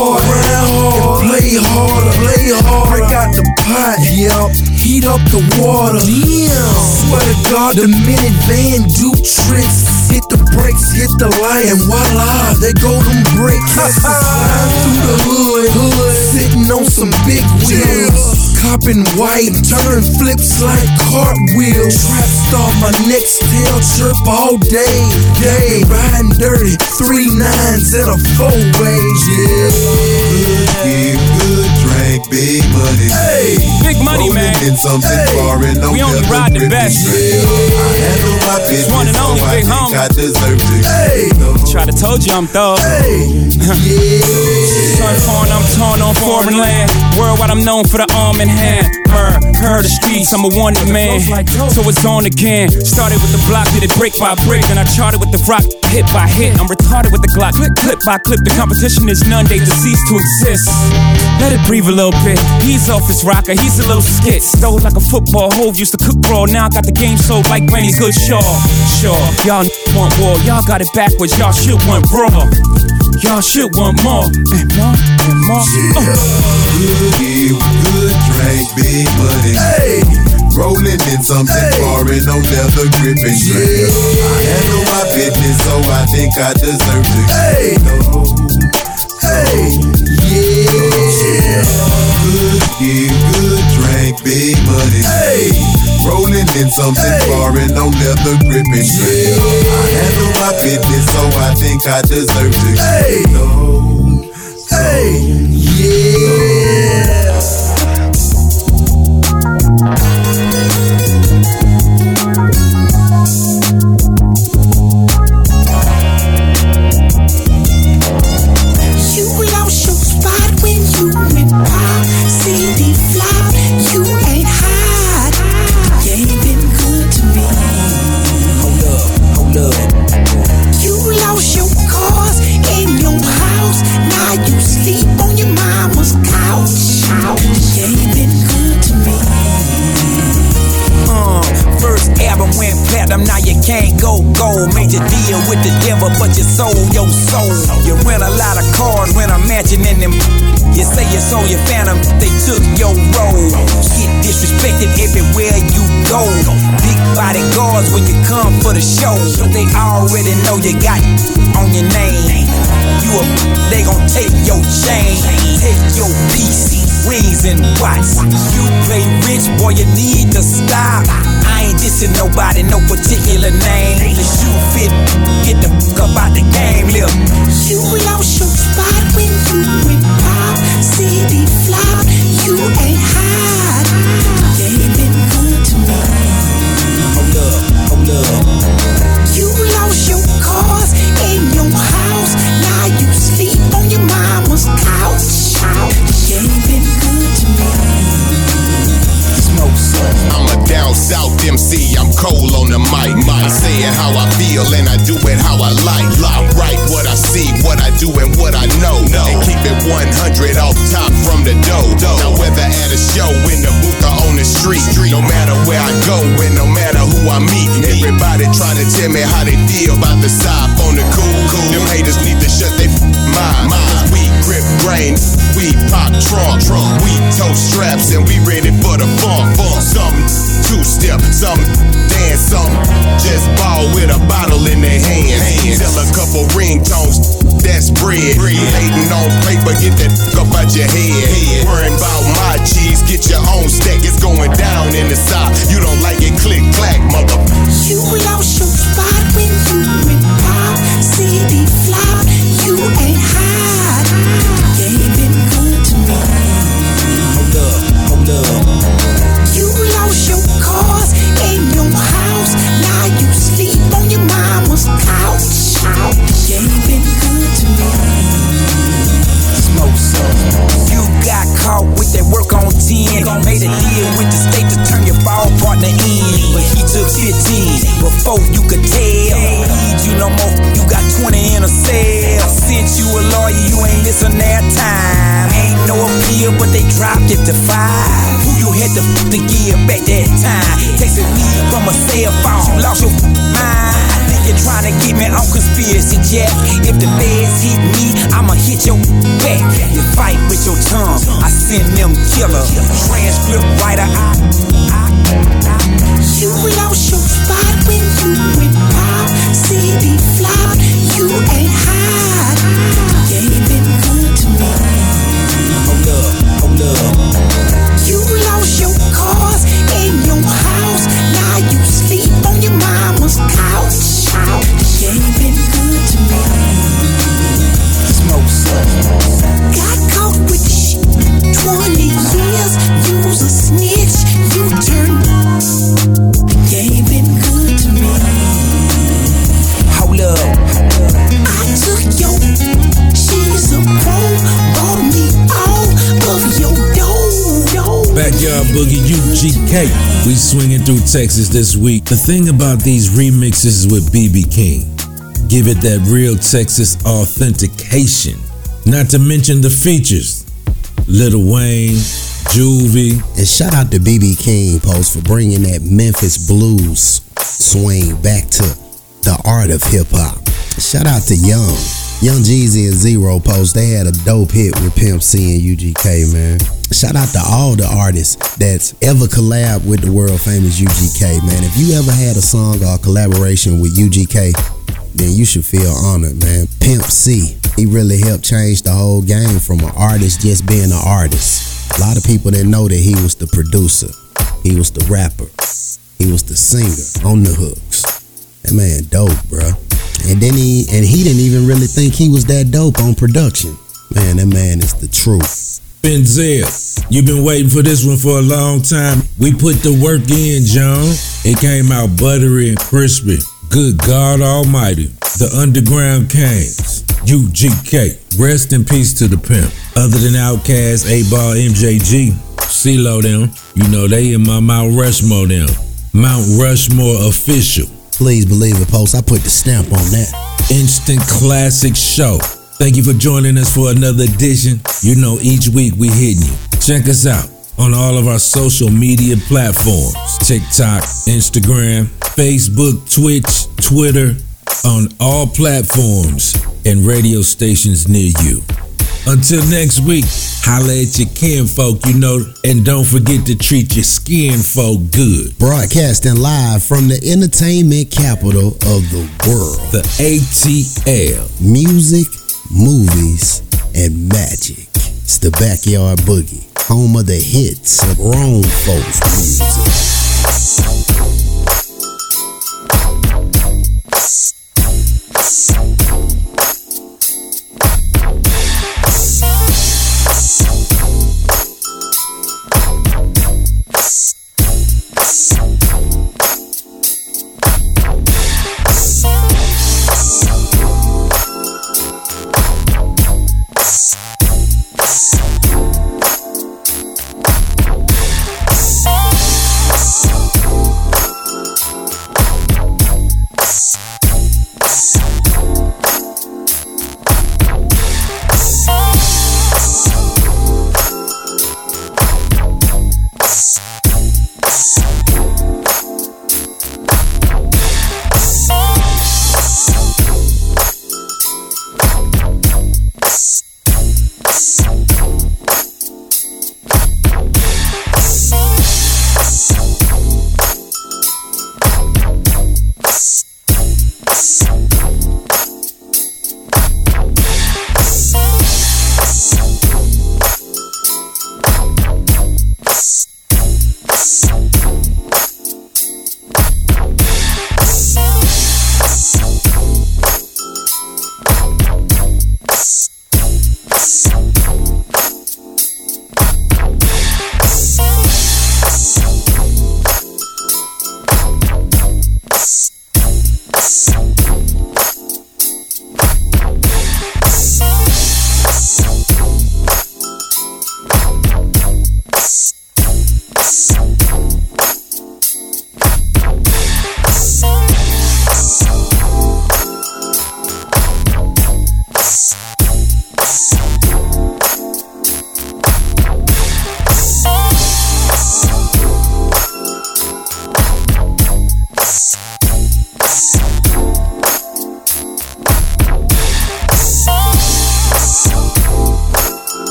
play harder, play hard. Break out the pot, yep. Heat up the water. Damn. Swear to God, the minivan do tricks. Hit the brakes, hit the light, and voila, they go them bricks. Slide through the hood, hood, sitting on some big wheels. Copping white, turn flips like cartwheels. Trap star, my next still chirp all day, day. Riding dirty, three nines and a four way, yeah. Good drink, big money. Hey, big money, Rolling man. in something Hey. foreign, no We only ride the best. drink. I handle my business, one and only, I big think homie. I deserve to Hey. Try to told you I'm thug. Son foreign, I'm torn on foreign land. Worldwide, I'm known for the arm in hand. Heard, heard the streets, I'm a wanted man. So it's on again. Started with the block, did it brick by brick. Then I charted with the rock, hit by hit. I'm retarded with the Glock, clip, clip by clip. The competition is none, they deceased to exist. Let it breathe a little bit. He's off his rocker, he's a little skit. Stole like a football, Hove used to cook raw. Now I got the game sold like Granny Goodshaw. Sure, sure. y'all want war, y'all got it backwards, y'all should want raw. Y'all should want more and more and more. Uh. Good eat, good drink, big money. Hey! Rolling in something foreign, no leather gripping. Yeah. I handle my business, so I think I deserve to hey. know. Hey, Good eat, good drink, big money. Hey! Rolling in something hey. foreign, no leather gripping. Yeah. I handle my business, so I think I deserve to hey. know. Hey, yeah. You go gold. Major deal with the devil, but you sold your soul. You rent a lot of cars when I'm mentioning them. You say you sold your phantom, they took your role. Get disrespected everywhere you go. Big bodyguards when you come for the show, they already know you got on your name. You a they gon' take your chain, take your piece rings and watch. You play rich, boy, you need to stop. I ain't dissing nobody, no particular name. The shoe fit, get the fuck up out the game, lil. You lost your spot when you went pop. CD flop, you ain't hot. Ain't been good to me. Hold up, hold up. You lost your cars in your house. Now you sleep on your mama's couch. You ain't been good to me. I'm a down south MC, I'm cold on the mic. I say it how I feel and I do it how I like. I write what I see, what I do, and what I know. And keep it 100 off top from the dough. Now whether at a show, in the booth, or on the street, no matter where I go and no matter who I meet, everybody try to tell me how they feel about the side on the cool. Them haters need to shut their mind. Cause we grip grain, we pop trunk, we toast straps, and we ready for the funk. Funk. Some two step, some dance, some just ball with a bottle in their hands. Tell a couple ringtones, that's bread. Hating on paper, get that f- up out your head. Worrying about my cheese, get your own stack. It's going down in the south. You don't like it, click clack, mother. You lost your spot when you went pop. CD flop, you ain't hot. You ain't been good to me. Hold up, hold up. You your cars in your house. Now you sleep on your mama's couch. You ain't been good to me. Smoke. You got caught with that work on 10. Made a deal with the state to turn your ball partner in. But he took 15 before you could tell. Need you no more, you got 20 in a cell. I sent you a lawyer, you ain't listen that time. Ain't no appeal, but they dropped it to five. Who you had to f- to give back that time? Texting me from a cell phone, you lost your mind. I think you're trying to get me on conspiracy, Jack. If the feds hit me, I'ma hit your back. You fight with your tongue, I send them killer. Transcript writer, I You lost your spot when you went pop. CD flop, you ain't hot. You ain't been good to me. hold up, hold up. You lost your cars in your house. Now you sleep on your mama's couch. You ain't been good to me. Got caught with shit. 20 years, a snitch. You turned. She's a pro. Backyard Boogie UGK. We swinging through Texas this week. The thing about these remixes with BB King give it that real Texas authentication. Not to mention the features. Lil Wayne, Juvie. And shout out to BB King Post for bringing that Memphis blues swing back to the art of hip hop. Shout out to Young. Young Jeezy and Z-Ro Post, they had a dope hit with Pimp C and UGK, man. Shout out to all the artists that's ever collab with the world famous UGK, man. If you ever had a song or a collaboration with UGK, then you should feel honored, man. Pimp C, he really helped change the whole game from an artist just being an artist. A lot of people didn't know that he was the producer, he was the rapper, he was the singer on the hooks. That man dope, bro. And then he and he didn't even really think he was that dope on production. Man, that man is the truth. Benzel, you've been waiting for this one for a long time. We put the work in, John. It came out buttery and crispy. Good God Almighty. The Underground Kings. UGK. Rest in peace to the pimp. Other than Outkast, 8Ball, MJG, CeeLo them, you know they in my Mount Rushmore them. Mount Rushmore official. Please believe it, Post. I put the stamp on that. Instant Classic Show. Thank you for joining us for another edition. You know, each week we hitting you. Check us out on all of our social media platforms TikTok, Instagram, Facebook, Twitch, Twitter, on all platforms and radio stations near you. Until next week, holla at your kin folk, you know, and don't forget to treat your skin folk good. Broadcasting live from the entertainment capital of the world. The ATL. Music, movies, and magic. It's the Backyard Boogie, home of the hits of grown folks music.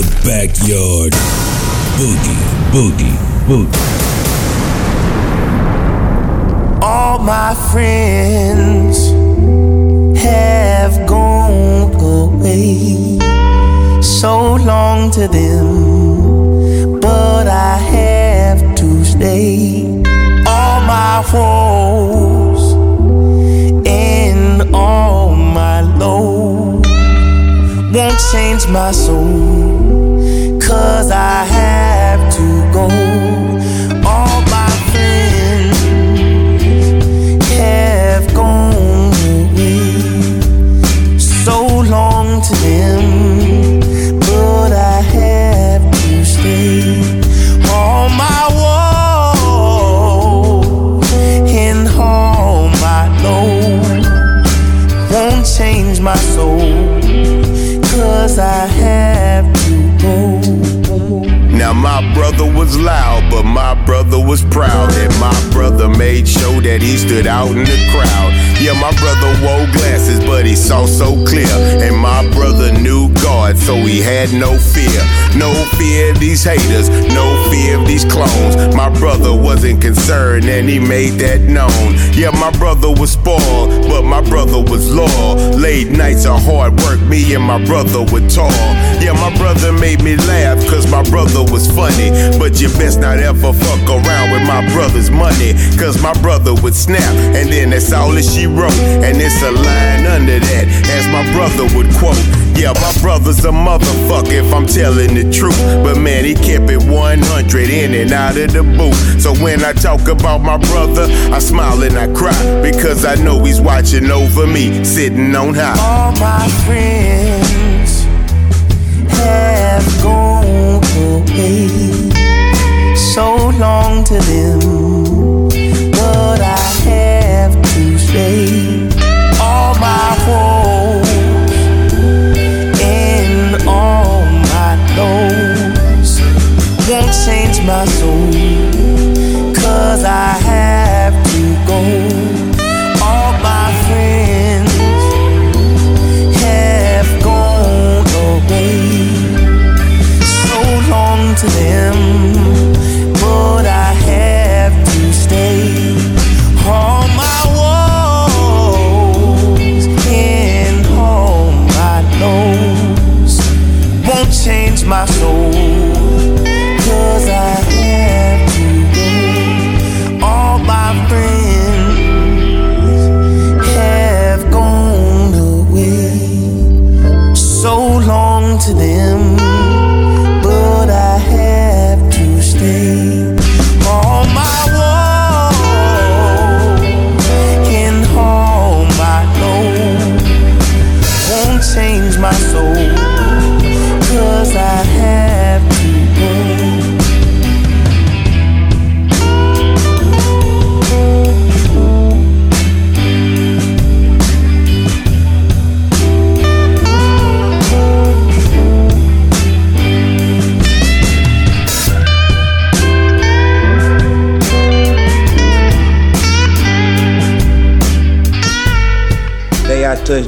The Backyard Boogie, Boogie, Boogie. All my friends have gone away. So long to them, but I have to stay. All my woes change my soul. Cause I have was proud. And my brother made sure that he stood out in the crowd. Yeah, my brother wore glasses, but he saw so clear. And my brother knew God, so he had no fear. No fear of these haters, no fear of these clones. My brother wasn't concerned, and he made that known. Yeah, my brother was spoiled, but my brother was loyal. Late nights of hard work, me and my brother were tall. Yeah, my brother made me laugh, cause my brother was funny. But you best not ever fuck around with my brother's money, cause my brother would snap, and then that's all that she wrote. And it's a line under that, as my brother would quote. Yeah, my brother's a motherfucker if I'm telling the truth. But man, he kept it 100 in and out of the booth. So when I talk about my brother, I smile and I cry because I know he's watching over me, sitting on high. All my friends have gone away. So long to them, All my woes and all my lows won't change my soul. Cause I have my soul.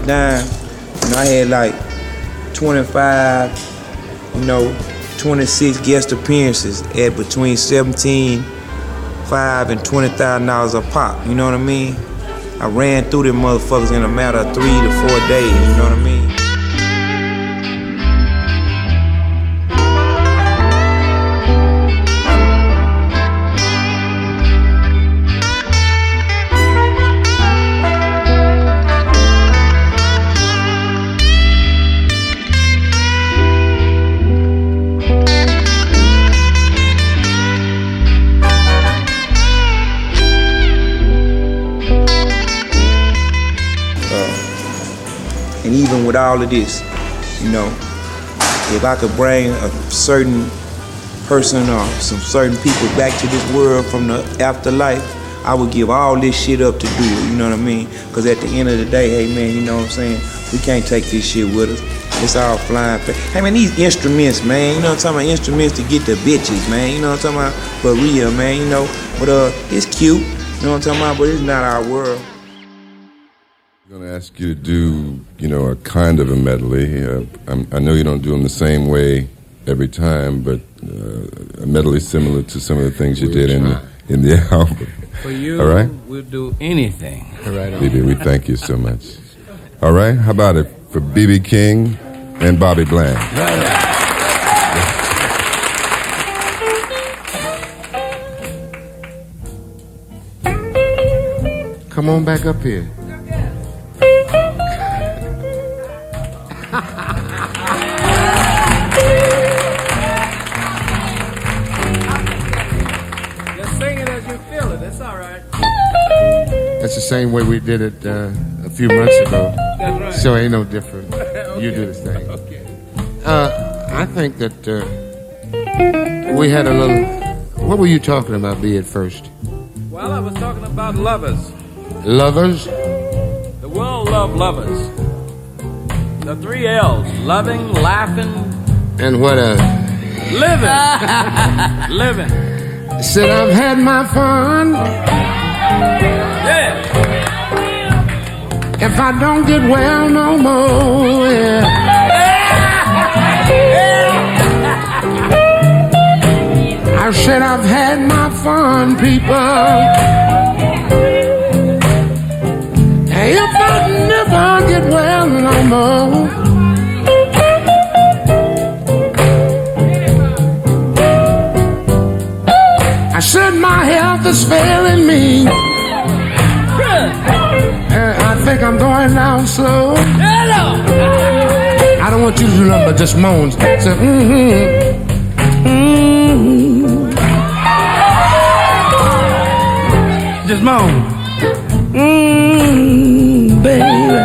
You know, I had like 25, you know, 26 guest appearances at between 17, 5 and 20,000 dollars a pop. You know what I mean? I ran through them motherfuckers in a matter of three to four days. You know what I mean? With all of this, you know, if I could bring a certain person or some certain people back to this world from the afterlife, I would give all this shit up to do it. You know what I mean? Because at the end of the day, hey man, you know what I'm saying? We can't take this shit with us. It's all flying. Hey man, these instruments, man. You know what I'm talking about? Instruments to get the bitches, man. You know what I'm talking about? For real, man. You know, but uh, it's cute. You know what I'm talking about? But it's not our world. I'm going to ask you to do, you know, a kind of a medley. Uh, I'm, I know you don't do them the same way every time, but uh, a medley similar to some of the things you We'll did in the, in the album. For you, All right? we'll do anything. Right on. BB, we thank you so much. All right, how about it for BB King and Bobby Bland? Come on back up here. That's the same way we did it uh, a few months ago. That's right. So ain't no different. You do the thing. Okay. Uh, I think that uh, we had a little. What were you talking about, B, at first? Well, I was talking about lovers. Lovers? The world love lovers. The three L's: loving, laughing, And what uh living. living. Said I've had my fun. Yeah. If I don't get well no more, yeah. I said I've had my fun, people. If I never get well no more. I said my health is failing me. Think I'm going down slow. I don't want you to do nothing but just moans. Say, mm-hmm. Mm-hmm. Just moan. Mm, baby.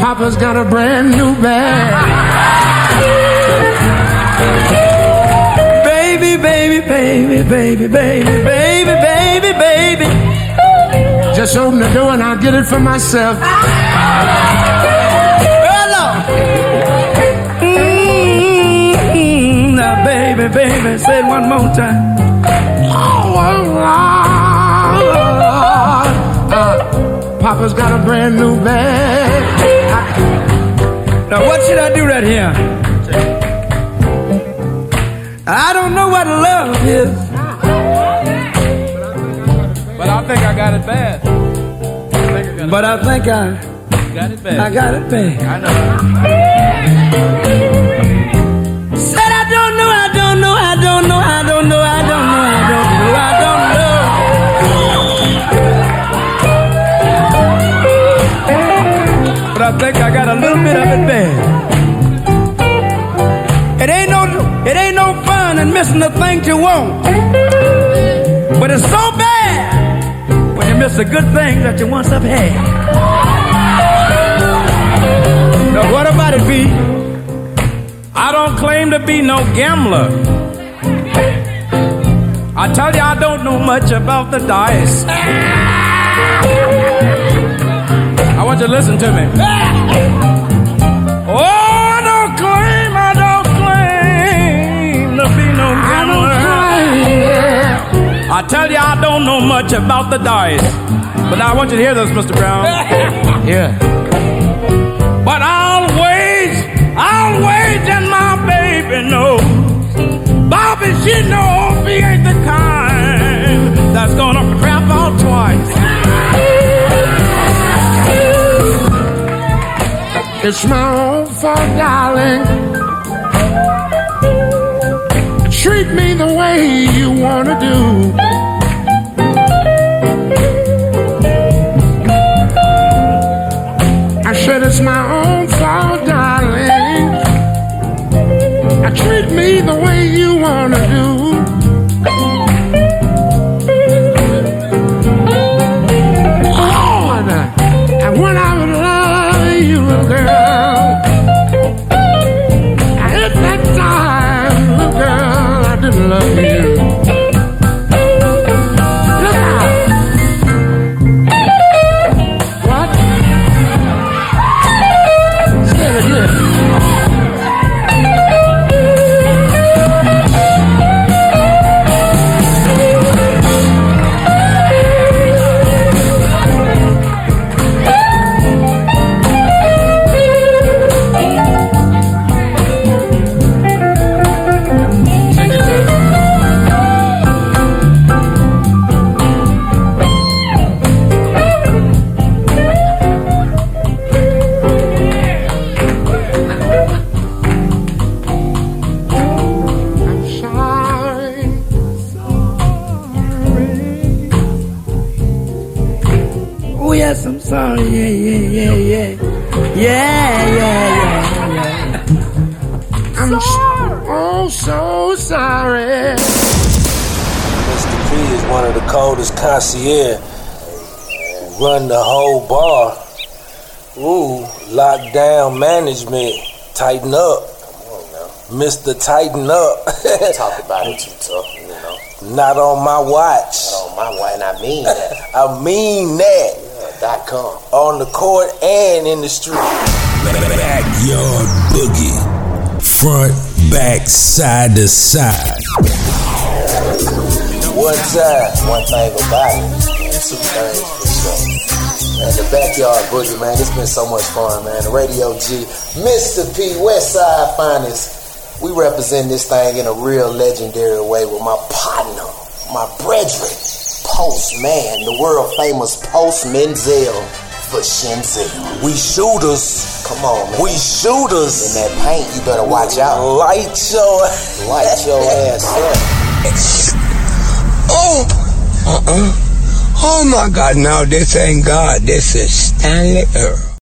Papa's got a brand new bag. Baby, baby, baby, baby, baby, baby, baby, baby. Just open the door and I'll get it for myself. Mm, now, baby, baby, say it one more time. Uh, Papa's got a brand new bag. Now, what should I do right here? I don't know what love is, but I think I got it bad. But I think I Got it bad. I got it bad. I know. Said I don't know, I don't know, I don't know, I don't know, I don't know, I don't know, I don't know. But I think I got a little bit of it bad. It ain't no, it ain't no fun in missing the thing you want. Miss the good things that you once have had. Now what about it, B? I don't claim to be no gambler. I tell you, I don't know much about the dice. I want you to listen to me. I tell you, I don't know much about the dice. But I want you to hear this, Mr. Brown. Yeah. But I'll wait, I'll wait, and my baby knows. Bobby, she knows he ain't the kind that's gonna crap out twice. It's my own fault, darling. Treat me the way you wanna do. I said it's my own fault, darling. I treat me the way you wanna do. Concierge. Run the whole bar. Ooh, lockdown management. Tighten up. Mr. Tighten up. Talk about it too tough, you know. Not on my watch. Not on my watch, and I mean that. I mean that. Yeah, dot com. On the court and in the street. Backyard boogie. Front, back, side to side. One time. One thing about it, two things for sure. Man, the backyard boogie, man, it's been so much fun, man. The Radio G, Mista P, Westside Finest. We represent this thing in a real legendary way with my partner, my brethren, Postman, the world famous Post Menzel for Shenzel. We shooters. Come on, man. We shooters. In that paint, you better watch out. Light your Light your ass up. Oh, uh-uh. Oh my God, no, this ain't God. This is Stanley Earl.